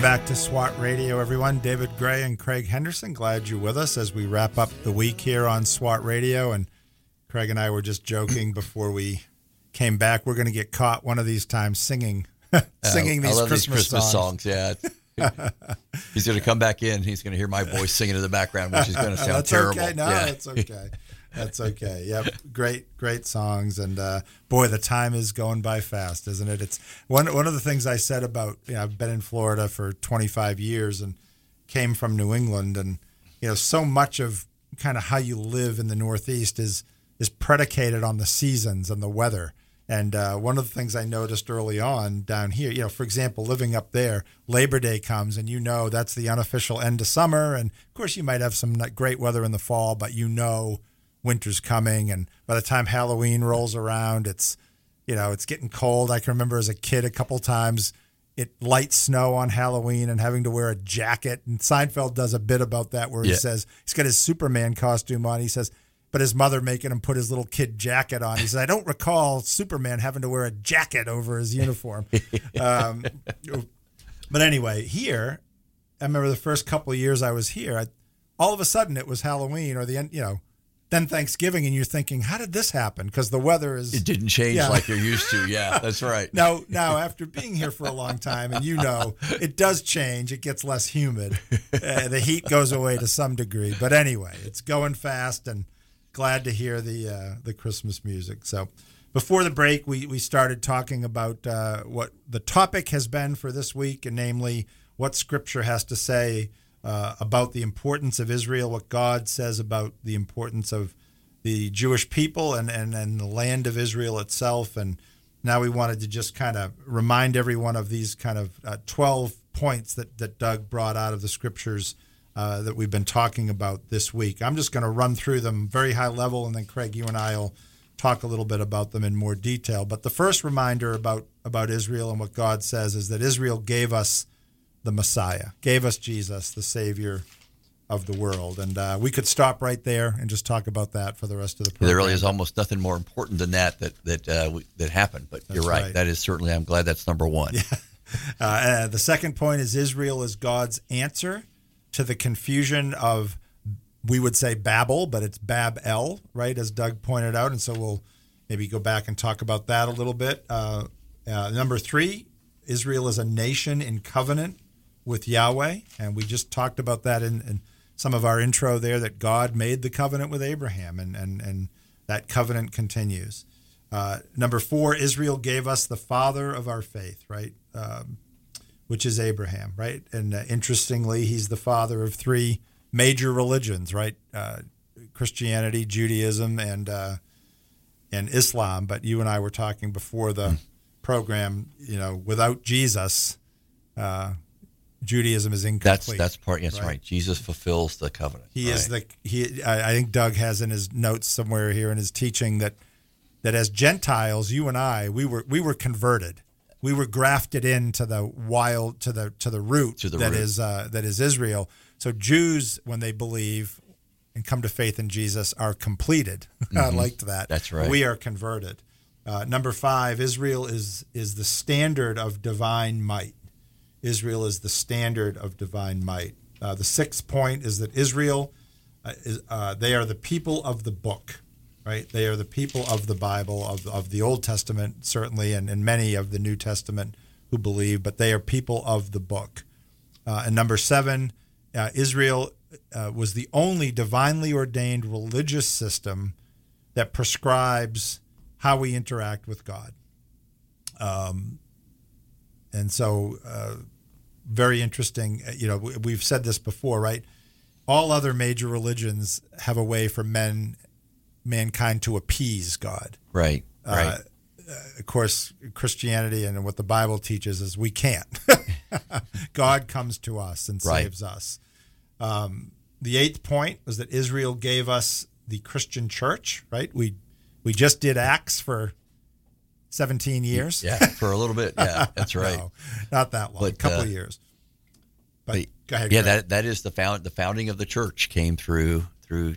S4: Welcome back to SWAT Radio, everyone. David Grey and Craig Henderson. Glad you're with us as we wrap up the week here on SWAT Radio. And Craig and I were just joking before we came back. We're going to get caught one of these times singing, singing
S5: Uh,
S4: these
S5: I love
S4: Christmas,
S5: these Christmas
S4: songs.
S5: songs. Yeah. he's going to come back in. He's going to hear my voice singing in the background, which is going to sound
S4: that's
S5: terrible.
S4: okay. No,
S5: yeah.
S4: that's okay. That's okay. Yep, great, great songs, and uh, boy, the time is going by fast, isn't it? It's one one of the things I said about you know I've been in Florida for 25 years and came from New England, and you know so much of kind of how you live in the Northeast is is predicated on the seasons and the weather. And uh, one of the things I noticed early on down here, you know, for example, living up there, Labor Day comes and you know that's the unofficial end of summer. And of course, you might have some great weather in the fall, but you know winter's coming. And by the time Halloween rolls around, it's, you know, it's getting cold. I can remember as a kid a couple times it light snow on Halloween and having to wear a jacket. And Seinfeld does a bit about that where he
S5: Yeah.
S4: says he's got his Superman costume on. He says, but his mother making him put his little kid jacket on. He says, I don't recall Superman having to wear a jacket over his uniform. um, but anyway, here, I remember the first couple of years I was here, I, all of a sudden it was Halloween or the end, you know, then Thanksgiving, and you're thinking, how did this happen? Because the weather is.
S5: It didn't change
S4: Yeah.
S5: like you're used to. Yeah, that's right.
S4: Now, now after being here for a long time, and you know, it does change. It gets less humid. Uh, the heat goes away to some degree. But anyway, it's going fast, and glad to hear the uh, the Christmas music. So, before the break, we we started talking about uh, what the topic has been for this week, and namely what Scripture has to say uh, about the importance of Israel, what God says about the importance of the Jewish people and, and, and the land of Israel itself. And now we wanted to just kind of remind everyone of these kind of uh, 12 points that, that Doug brought out of the scriptures uh, that we've been talking about this week. I'm just going to run through them very high level, and then Craig, you and I will talk a little bit about them in more detail. But the first reminder about, about Israel and what God says is that Israel gave us the Messiah, gave us Jesus, the Savior of the world. And uh, we could stop right there and just talk about that for the rest of the program.
S5: There really is almost nothing more important than that that that uh, we, that happened. But you're right.
S4: right.
S5: That is certainly. I'm glad that's number one.
S4: Uh, uh, the second point is Israel is God's answer to the confusion of, we would say Babel, but it's Bab El, right, as Doug pointed out. And so we'll maybe go back and talk about that a little bit. Uh, uh, number three, Israel is a nation in covenant with Yahweh. And we just talked about that in, in some of our intro there that God made the covenant with Abraham, and, and, and that covenant continues. Uh, number four, Israel gave us the father of our faith, right? Um, which is Abraham, right? And uh, interestingly, he's the father of three major religions, right? Uh, Christianity, Judaism, and uh, and Islam. But you and I were talking before the program. You know, without Jesus, uh, Judaism is incomplete.
S5: That's that's part. That's right. Jesus fulfills the covenant.
S4: He is
S5: right.
S4: the he. I I think Doug has in his notes somewhere here in his teaching that that as Gentiles, you and I, we were we were converted. We were grafted into the wild to the to the root
S5: To the
S4: that
S5: root.
S4: is, uh, that is Israel. So Jews, when they believe and come to faith in Jesus, are completed. I
S5: Mhm.
S4: liked that.
S5: That's right.
S4: We are converted. Uh, number five, Israel is is the standard of divine might. Israel is the standard of divine might. Uh, the sixth point is that Israel, uh, is, uh, they are the people of the book, right? They are the people of the Bible, of, of the Old Testament, certainly, and, and many of the New Testament who believe, but they are people of the book. Uh, and number seven, uh, Israel uh, was the only divinely ordained religious system that prescribes how we interact with God. Um, and so, uh, very interesting. Uh, You know, we- we've said this before, right? All other major religions have a way for men, mankind, to appease God.
S5: Right. Right.
S4: Uh, uh, of course, Christianity and what the Bible teaches is we can't. God comes to us and
S5: Right.
S4: saves us. Um, the eighth point was that Israel gave us the Christian church. Right? We we just did Acts for seventeen years.
S5: Yeah, for a little bit. Yeah, that's right.
S4: No, not that long.
S5: But, a
S4: couple
S5: uh,
S4: of years. But,
S5: But,
S4: go ahead.
S5: yeah,
S4: Greg.
S5: that that is the found the founding of the church came through through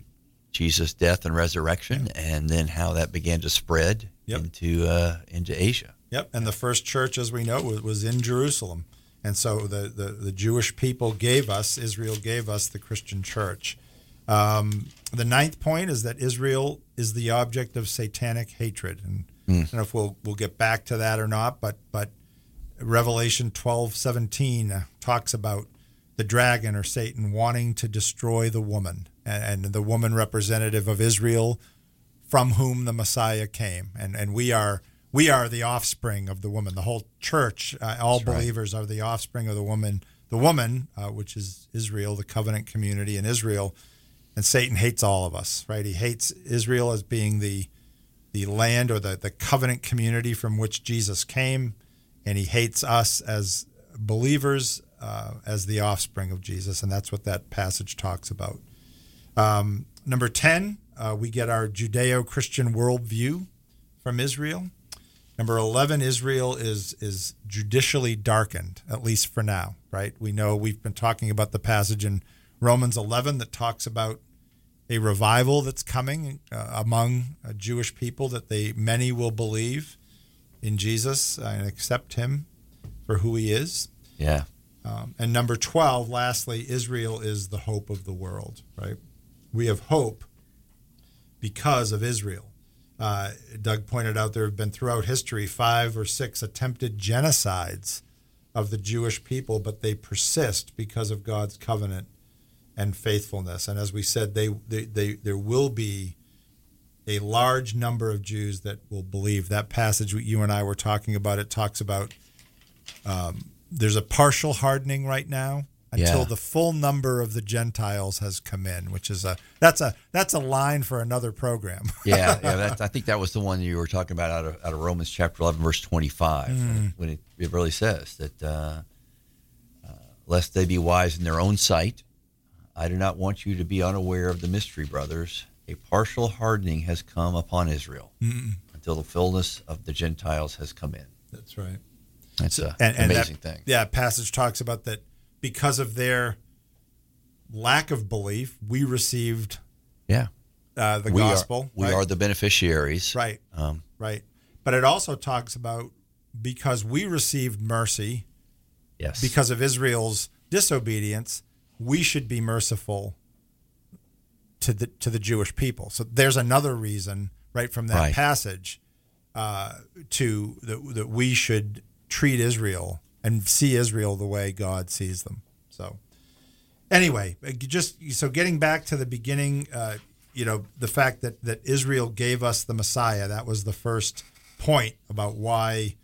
S5: Jesus' death and resurrection, and then how that began to spread
S4: Yep.
S5: into uh, into Asia.
S4: Yep, and the first church, as we know, was, was in Jerusalem, and so the, the the Jewish people gave us Israel gave us the Christian church. Um, the ninth point is that Israel is the object of satanic hatred, and I don't know if we'll we'll get back to that or not, but but Revelation twelve seventeen talks about the dragon or Satan wanting to destroy the woman, and, and the woman representative of Israel from whom the Messiah came, and and we are we are the offspring of the woman. The whole church, uh, all
S5: That's right.
S4: believers, are the offspring of the woman. The woman, uh, which is Israel, the covenant community in Israel, and Satan hates all of us. Right? He hates Israel as being the the land or the, the covenant community from which Jesus came, and he hates us as believers uh, as the offspring of Jesus, and that's what that passage talks about. Um, number 10, uh, we get our Judeo Christian worldview from Israel. Number 11, Israel is, is judicially darkened, at least for now, right? We know we've been talking about the passage in Romans 11 that talks about a revival that's coming uh, among uh, Jewish people that they many will believe in Jesus and accept him for who he is.
S5: Yeah.
S4: Um, and number 12, lastly, Israel is the hope of the world, right? We have hope because of Israel. Uh, Doug pointed out there have been throughout history five or six attempted genocides of the Jewish people, but they persist because of God's covenant and faithfulness. And as we said, they, they, they there will be a large number of Jews that will believe. That passage you and I were talking about it talks about um, there's a partial hardening right now until
S5: Yeah.
S4: the full number of the Gentiles has come in, which is a that's a that's a line for another program.
S5: yeah, yeah. That's, I think that was the one you were talking about out of, out of Romans chapter 11, verse 25, when,
S4: Mm.
S5: it, when it, it really says that, uh, uh, lest they be wise in their own sight, I do not want you to be unaware of the mystery, brothers. A partial hardening has come upon Israel
S4: Mm.
S5: until the fullness of the Gentiles has come in.
S4: That's right.
S5: That's a
S4: and, and
S5: amazing
S4: that,
S5: thing.
S4: Yeah, passage talks about that because of their lack of belief, we received
S5: Yeah.
S4: uh, the
S5: we
S4: gospel.
S5: Are, we
S4: right?
S5: are the beneficiaries.
S4: Right.
S5: Um,
S4: right. But it also talks about because we received mercy,
S5: yes.
S4: because of Israel's disobedience, we should be merciful to the to the Jewish people. So there's another reason, right from that
S5: Right.
S4: passage, uh, to that, that we should treat Israel and see Israel the way God sees them. So anyway, uh, just so getting back to the beginning, uh, you know, the fact that that Israel gave us the Messiah, that was the first point about why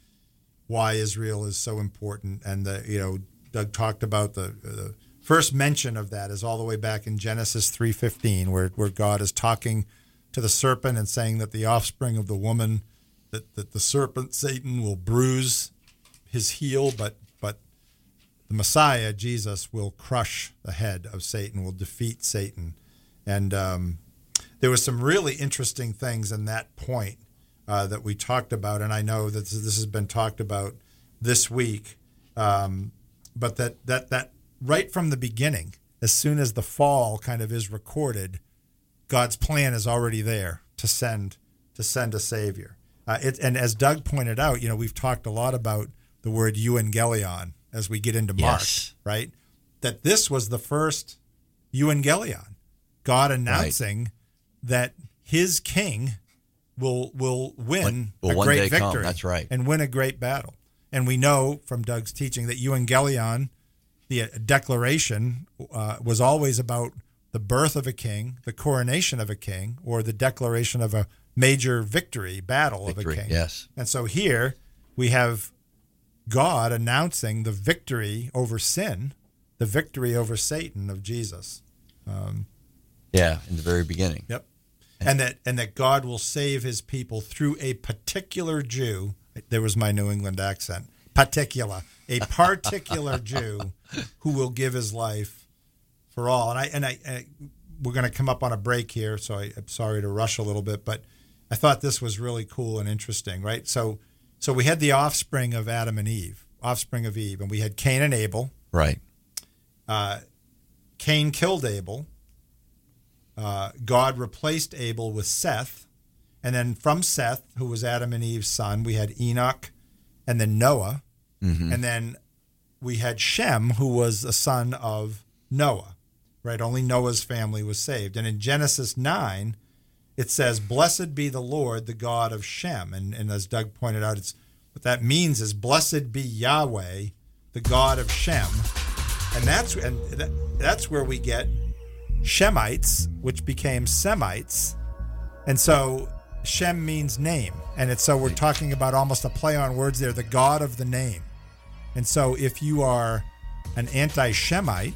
S4: why Israel is so important. And the you know, Doug talked about the the first mention of that is all the way back in Genesis three fifteen, where where God is talking to the serpent and saying that the offspring of the woman, that that the serpent Satan will bruise his heel, but but the Messiah Jesus will crush the head of Satan, will defeat Satan, and um, there was some really interesting things in that point uh, that we talked about, and I know that this, this has been talked about this week, um, but that that that right from the beginning, as soon as the fall kind of is recorded, God's plan is already there to send to send a savior. Uh, it, and as Doug pointed out, you know, we've talked a lot about the word evangelion as we get into Mark,
S5: Yes.
S4: right? That this was the first evangelion, God announcing that His King will will win
S5: Will
S4: a great
S5: day come,
S4: victory.
S5: that's right.
S4: and win a great battle. And we know from Doug's teaching that evangelion, the uh, declaration, uh, was always about the birth of a king, the coronation of a king, or the declaration of a major victory, battle
S5: Victory,
S4: of a king.
S5: yes.
S4: And so here we have God announcing the victory over sin, the victory over Satan of Jesus. Um,
S5: yeah, in the very beginning.
S4: Yep. And that and that God will save his people through a particular Jew. There was my New England accent. Particular. A particular Jew who will give his life for all. And I and I, I we're going to come up on a break here, so I, I'm sorry to rush a little bit, but I thought this was really cool and interesting, right? So so we had the offspring of Adam and Eve, offspring of Eve, and we had Cain and Abel.
S5: Right.
S4: Uh, Cain killed Abel. Uh, God replaced Abel with Seth. And then from Seth, who was Adam and Eve's son, we had Enoch and then Noah.
S5: Mhm.
S4: And then we had Shem, who was a son of Noah, right? Only Noah's family was saved. And in Genesis 9, it says, Blessed be the Lord, the God of Shem. And, and as Doug pointed out, it's what that means is, Blessed be Yahweh, the God of Shem. And that's and that, that's where we get Shemites, which became Semites. And so Shem means name. And it's so we're talking about almost a play on words there, the God of the name. And so if you are an anti Shemite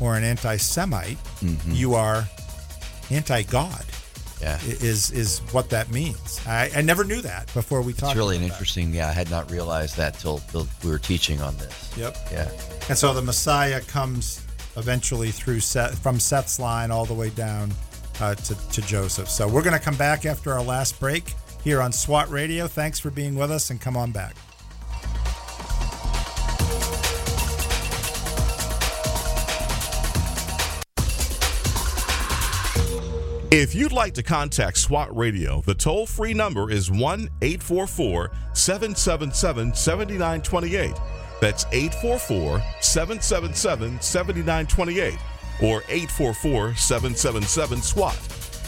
S4: or an anti Semite,
S5: Mhm.
S4: you are anti God.
S5: Yeah.
S4: is is what that means. I, I never knew that before we talked.
S5: It's really an
S4: about that.
S5: interesting. Yeah, I had not realized that till, till we were teaching on this.
S4: Yep.
S5: Yeah.
S4: And so the Messiah comes eventually through Seth, from Seth's line all the way down uh, to, to Joseph. So we're going to come back after our last break here on SWAT Radio. Thanks for being with us and come on back.
S1: If you'd like to contact SWAT Radio, the toll free number is 1 844 777 7928. That's 844 777 7928 or 844 777 SWAT.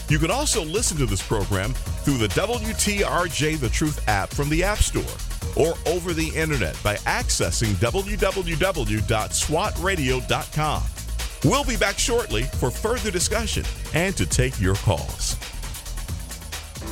S1: You can also listen to this program through the WTRJ The Truth app from the App Store or over the internet by accessing www.swatradio.com. We'll be back shortly for further discussion and to take your calls.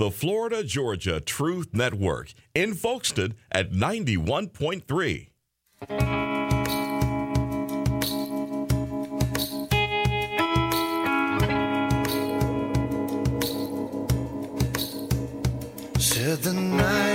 S1: The Florida Georgia Truth Network in Folkston at 91.3.
S11: Said the night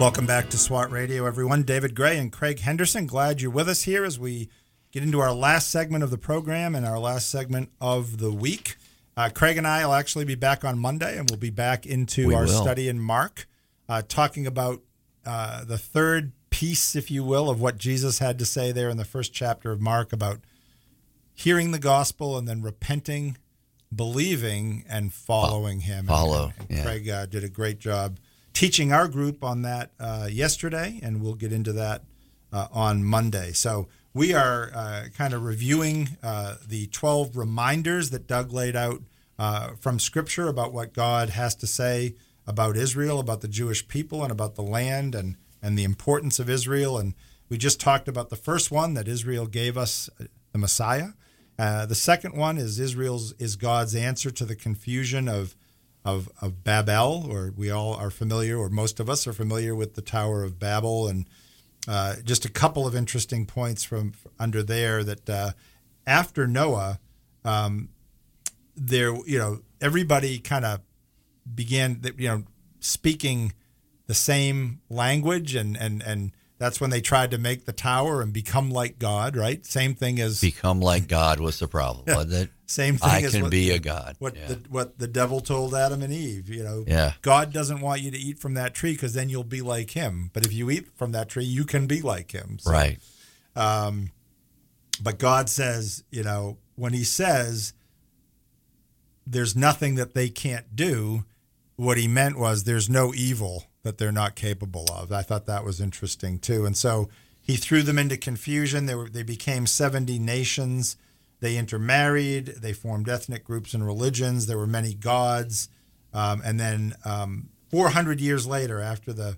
S4: Welcome back to SWAT Radio, everyone. David Grey and Craig Henderson. Glad you're with us here as we get into our last segment of the program and our last segment of the week. Uh, Craig and I will actually be back on Monday, and we'll be back into
S5: We
S4: our
S5: will.
S4: study in Mark, uh, talking about uh, the third piece, if you will, of what Jesus had to say there in the first chapter of Mark about hearing the gospel and then repenting, believing, and following Him.
S5: Follow,
S4: And,
S5: yeah.
S4: Craig uh, did a great job teaching our group on that uh, yesterday, and we'll get into that uh, on Monday. So we are uh, kind of reviewing uh, the 12 reminders that Doug laid out uh, from Scripture about what God has to say about Israel, about the Jewish people, and about the land and, and the importance of Israel. And we just talked about the first one that Israel gave us, uh, the Messiah. The second one is Israel's is God's answer to the confusion of of of Babel, or we all are familiar, or most of us are familiar with the Tower of Babel, and uh, just a couple of interesting points from under there that uh, after Noah, um, there you know everybody kind of began you know speaking the same language, and and and that's when they tried to make the tower and become like God, right? Same thing as
S5: Become like God was the problem,
S4: Yeah.
S5: wasn't it?
S4: Same thing
S5: I
S4: as
S5: can
S4: what-
S5: be a God.
S4: What
S5: Yeah.
S4: the what the devil told Adam and Eve, you know.
S5: Yeah.
S4: God doesn't want you to eat from that tree because then you'll be like him. But if you eat from that tree, you can be like him. So,
S5: Right.
S4: Um, but God says, you know, when He says there's nothing that they can't do, what He meant was there's no evil that they're not capable of. I thought that was interesting too. And so He threw them into confusion. They were they became seventy nations. They intermarried. They formed ethnic groups and religions. There were many gods. Um, and then um, 400 years later, after the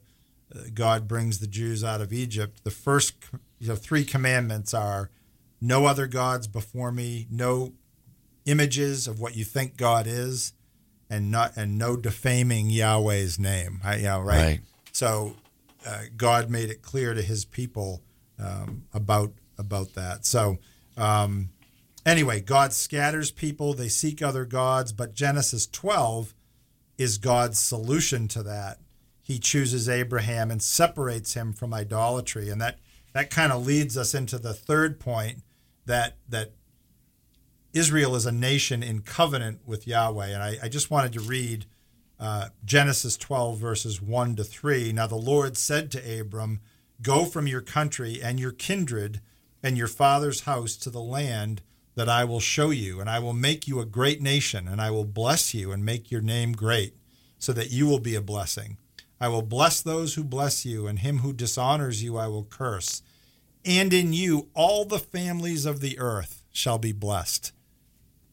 S4: uh, God brings the Jews out of Egypt, the first you know three commandments are no other gods before me, no images of what you think God is, and not and no defaming Yahweh's name. I, you know, right?
S5: Right.
S4: So uh, God made it clear to His people um, about about that. So um, anyway, God scatters people; they seek other gods. But Genesis 12 is God's solution to that. He chooses Abraham and separates him from idolatry, and that that kind of leads us into the third point that that Israel is a nation in covenant with Yahweh. And I, I just wanted to read uh, Genesis 12, verses 1 to 3. Now the Lord said to Abram, Go from your country and your kindred and your father's house to the land that I will show you, and I will make you a great nation, and I will bless you and make your name great, so that you will be a blessing. I will bless those who bless you, and him who dishonors you I will curse. And in you all the families of the earth shall be blessed.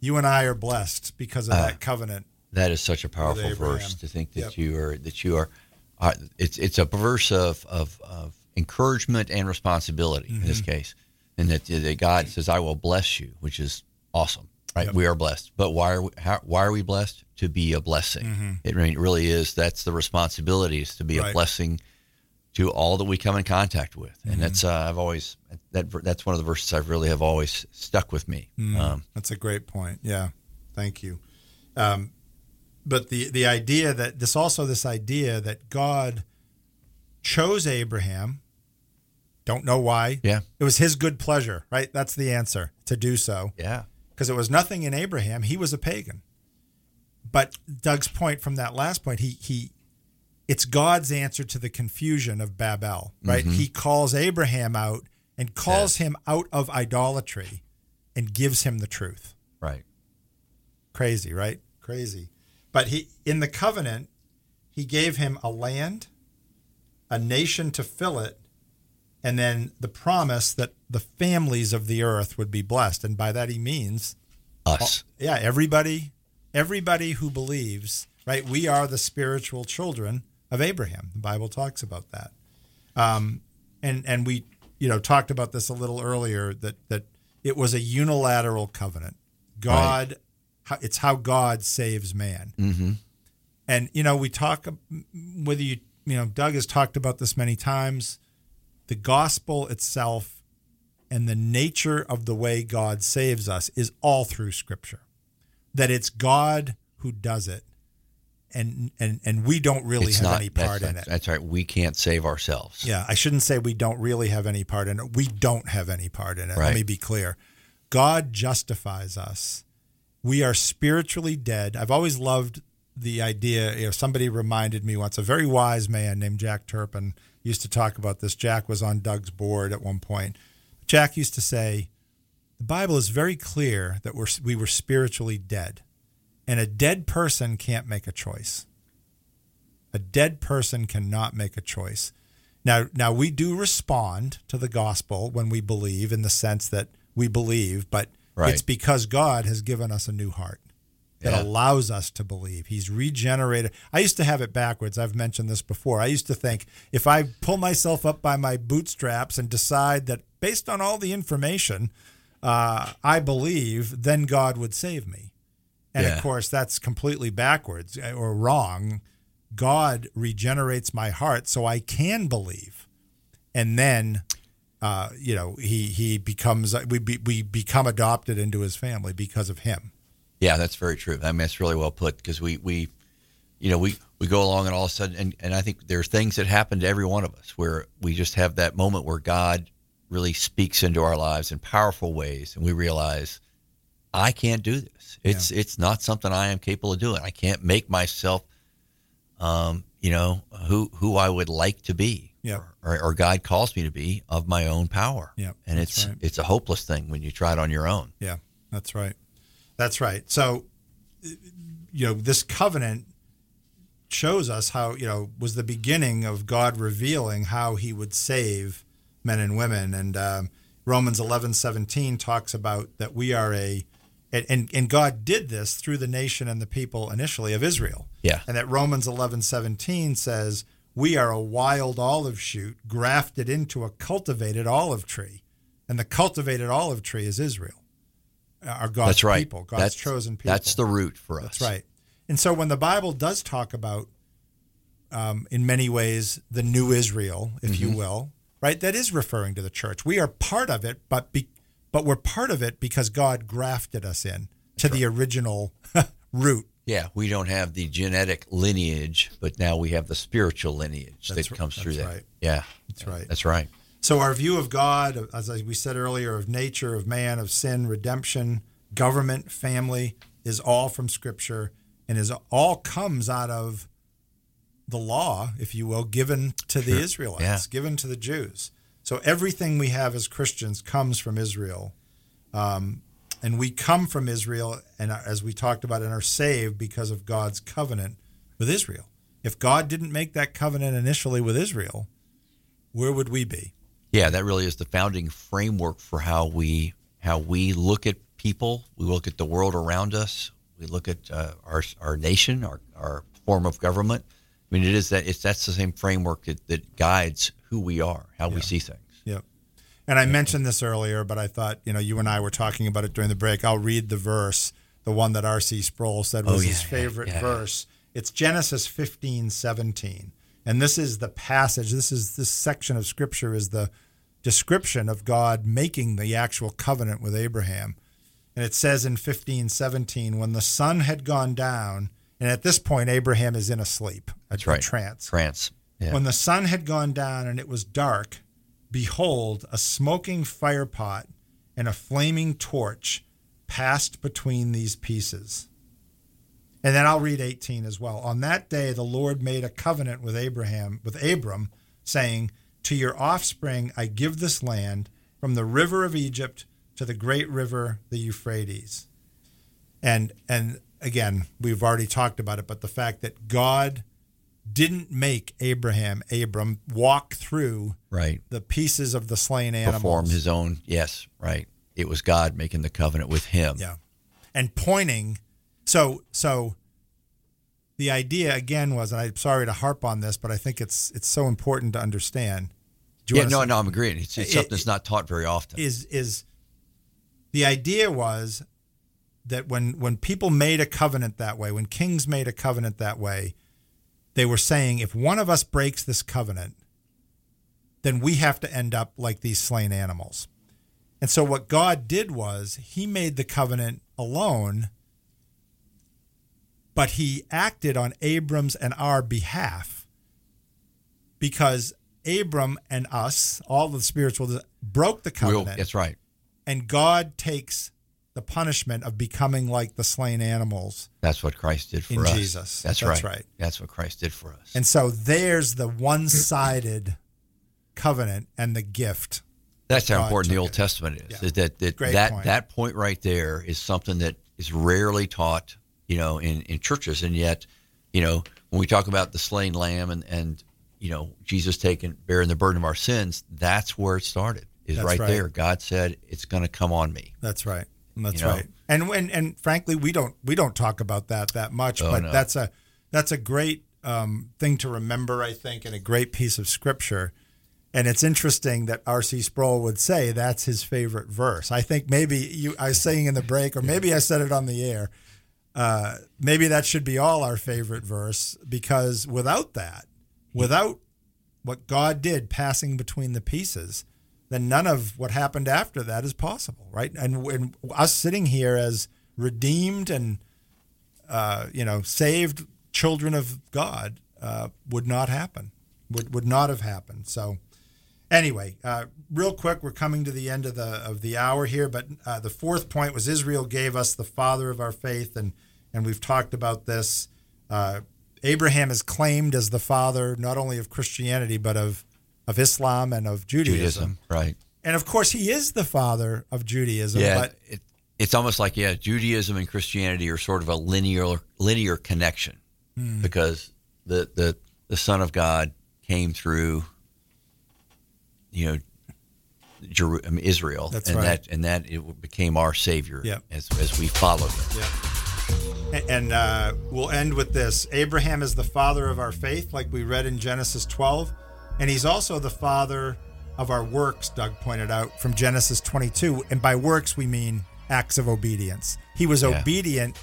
S4: You and I are blessed because of
S5: Ah.
S4: that covenant.
S5: That is such a powerful verse to think that
S4: Yep.
S5: you are that you are. Uh, it's it's a verse of, of of encouragement and responsibility in this
S4: Mhm.
S5: case, and that, that God says, "I will bless you," which is awesome. Right?
S4: Yep.
S5: We are blessed, but why are we, how, why are we blessed? To be a blessing.
S4: Mhm.
S5: It, really- is. That's the responsibility is to be
S4: Right.
S5: a blessing to all that we come in contact with, and that's uh, I've always that that's one of the verses I've really have always stuck with me.
S4: Mm,
S5: Um,
S4: that's a great point. Yeah, thank you. Um, but the the idea that this also this idea that God chose Abraham. Don't know why.
S5: Yeah.
S4: it was His good pleasure. Right. That's the answer to do so.
S5: Yeah.
S4: because it was nothing in Abraham. He was a pagan. But Doug's point from that last point, he he, it's God's answer to the confusion of Babel. Right.
S5: Mhm.
S4: He calls Abraham out and calls him out of idolatry, and gives him the truth.
S5: right.
S4: Crazy, right? Crazy. But he in the covenant, he gave him a land, a nation to fill it, and then the promise that the families of the earth would be blessed. And by that he means
S5: Us.
S4: yeah, everybody everybody who believes, right? We are the spiritual children of Abraham. The Bible talks about that. Um, and and we you know talked about this a little earlier that that it was a unilateral covenant. God, how, it's how God saves man.
S5: Mm-hmm.
S4: And you know, we talk whether you you know, Doug has talked about this many times. The gospel itself and the nature of the way God saves us is all through Scripture. That it's God who does it, and and and we don't really
S5: It's
S4: have
S5: not-
S4: any part in it.
S5: That's right. We can't save ourselves.
S4: Yeah, I shouldn't say we don't really have any part in it. We don't have any part in it. Let me be clear. God justifies us. We are spiritually dead. I've always loved the idea. You know, somebody reminded me once, a very wise man named Jack Turpin used to talk about this. Jack was on Doug's board at one point. Jack used to say, the Bible is very clear that we're, we were spiritually dead, and a dead person can't make a choice. A dead person cannot make a choice. Now, now we do respond to the gospel when we believe, in the sense that we believe, but
S5: Right.
S4: it's because God has given us a new heart that
S5: Yeah.
S4: allows us to believe. He's regenerated. I used to have it backwards. I've mentioned this before. I used to think if I pull myself up by my bootstraps and decide that based on all the information, uh, I believe, then God would save me. And
S5: Yeah.
S4: of course, that's completely backwards uh, or wrong. God regenerates my heart so I can believe, and then, uh, you know, he he becomes we be, we become adopted into his family because of him.
S5: Yeah, that's very true. I mean, that's really well put because we, we, you know, we, we go along and all of a sudden, and, and I think there's things that happen to every one of us where we just have that moment where God really speaks into our lives in powerful ways, and we realize I can't do this. It's it's not something I am capable of doing. I can't make myself, um, you know, who who I would like to be.
S4: Yeah.
S5: Or, or God calls me to be of my own power.
S4: Yeah,
S5: And it's
S4: right.
S5: it's a hopeless thing when you try it on your own.
S4: Yeah, that's right. That's right. So, you know, this covenant shows us how, you know, was the beginning of God revealing how he would save men and women. And um, Romans 11 17 talks about that we are a, and, and, and God did this through the nation and the people initially of Israel.
S5: Yeah.
S4: And that Romans 11 17 says, we are a wild olive shoot grafted into a cultivated olive tree. And the cultivated olive tree is Israel, our God's
S5: That's right.
S4: people, God's
S5: That's-
S4: chosen people.
S5: That's the root for us.
S4: That's right. And so when the Bible does talk about, um, in many ways, the new Israel, if you
S5: Mhm.
S4: will, right, that is referring to the church. We are part of it, but be, but we're part of it because God grafted us in to the original root.
S5: Yeah, we don't have the genetic lineage, but now we have the spiritual lineage
S4: That's
S5: that
S4: r-
S5: comes through that.
S4: right.
S5: Yeah,
S4: That's right.
S5: That's right.
S4: So our view of God, as we said earlier, of nature, of man, of sin, redemption, government, family, is all from Scripture, and is all comes out of the law, if you will, given to the
S5: Sure.
S4: Israelites,
S5: Yeah.
S4: given to the Jews. So everything we have as Christians comes from Israel, um, and we come from Israel, and as we talked about, and are saved because of God's covenant with Israel. If God didn't make that covenant initially with Israel, where would we be?
S5: Yeah, that really is the founding framework for how we how we look at people. We look at the world around us. We look at uh, our our nation, our our form of government. I mean, it is that it's that's the same framework that, that guides who we are, how we see things.
S4: Yep. And I mentioned this earlier, but I thought, you know, you and I were talking about it during the break. I'll read the verse, the one that R.C. Sproul said was
S5: Oh, yeah,
S4: his favorite
S5: yeah, yeah.
S4: verse. It's Genesis 15, 17. And this is the passage, this is this section of scripture is the description of God making the actual covenant with Abraham. And it says in 15, 17, when the sun had gone down, and at this point Abraham is in a sleep, a,
S5: That's right.
S4: a trance.
S5: Trance. Yeah.
S4: When the sun had gone down and it was dark, behold, a smoking firepot and a flaming torch passed between these pieces. And then I'll read 18 as well. On that day, the Lord made a covenant with Abraham, with Abram, saying, To your offspring I give this land, from the river of Egypt to the great river, the Euphrates. And and again, we've already talked about it, but the fact that God didn't make Abraham, Abram, walk through
S5: Right.
S4: the pieces of the slain animals.
S5: Perform his own. Yes. Right. It was God making the covenant with him.
S4: Yeah. And pointing so so the idea again was, and I'm sorry to harp on this, but I think it's it's so important to understand.
S5: Yeah. No.
S4: say-
S5: No. I'm agreeing. It's, it's
S4: It-
S5: something that's not taught very often.
S4: Is is the idea was that when when people made a covenant that way, when kings made a covenant that way, they were saying if one of us breaks this covenant, then we have to end up like these slain animals. And so what God did was he made the covenant alone, but he acted on Abram's and our behalf because Abram and us, all the spiritual, broke the covenant.
S5: that's right.
S4: And God takes the punishment of becoming like the slain animals.
S5: That's what Christ did for
S4: In
S5: us.
S4: Jesus.
S5: That's,
S4: That's
S5: right.
S4: right.
S5: That's what Christ did for us.
S4: And so there's the one sided covenant and the gift.
S5: That's how
S4: God
S5: important the Old
S4: it.
S5: Testament is.
S4: Yeah.
S5: Is that that
S4: Great
S5: that,
S4: point.
S5: that point right there is something that is rarely taught, you know, in, in churches, and yet, you know, when we talk about the slain lamb and and you know Jesus taking bearing the burden of our sins, that's where it started. Is right,
S4: right.
S5: there. God said it's going to come on me.
S4: That's right. That's
S5: You know?
S4: right. And when and frankly, we don't we don't talk about that that much,
S5: Oh,
S4: but
S5: no.
S4: that's a that's a great um, thing to remember, I think, and a great piece of scripture. And it's interesting that R.C. Sproul would say that's his favorite verse. I think maybe you I was saying in the break, or maybe I said it on the air. Uh, maybe that should be all our favorite verse because without that, without what God did passing between the pieces, then none of what happened after that is possible, right? And, and us sitting here as redeemed and uh, you know saved children of God uh, would not happen, would would not have happened. So anyway, uh, real quick, we're coming to the end of the of the hour here, but uh, the fourth point was Israel gave us the father of our faith, and and we've talked about this. Uh, Abraham is claimed as the father not only of Christianity but of of Islam and of Judaism.
S5: Judaism, right?
S4: And of course, he is the father of Judaism.
S5: Yeah,
S4: but
S5: it, it's almost like yeah, Judaism and Christianity are sort of a linear linear connection
S4: Hmm.
S5: because the the the Son of God came through, you know, Jeru- Israel,
S4: That's
S5: and
S4: right.
S5: that and that it became our Savior
S4: Yeah.
S5: as as we followed. Him.
S4: A- And uh, we'll end with this Abraham is the father of our faith, like we read in Genesis 12. And he's also the father of our works, Doug pointed out from Genesis 22. And by works, we mean acts of obedience. He was
S5: Yeah.
S4: obedient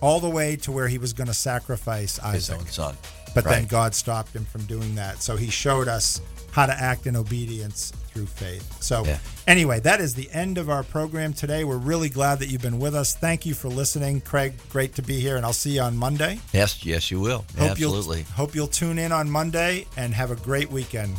S4: all the way to where he was going to sacrifice
S5: His
S4: Isaac.
S5: own son,
S4: But then God stopped him from doing that. So he showed us how to act in obedience through faith. So,
S5: Yeah.
S4: anyway, that is the end of our program today. We're really glad that you've been with us. Thank you for listening. Craig, great to be here, and I'll see you on Monday.
S5: Yes, yes, you will.
S4: Hope
S5: Absolutely.
S4: You'll, hope you'll tune in on Monday and have a great weekend.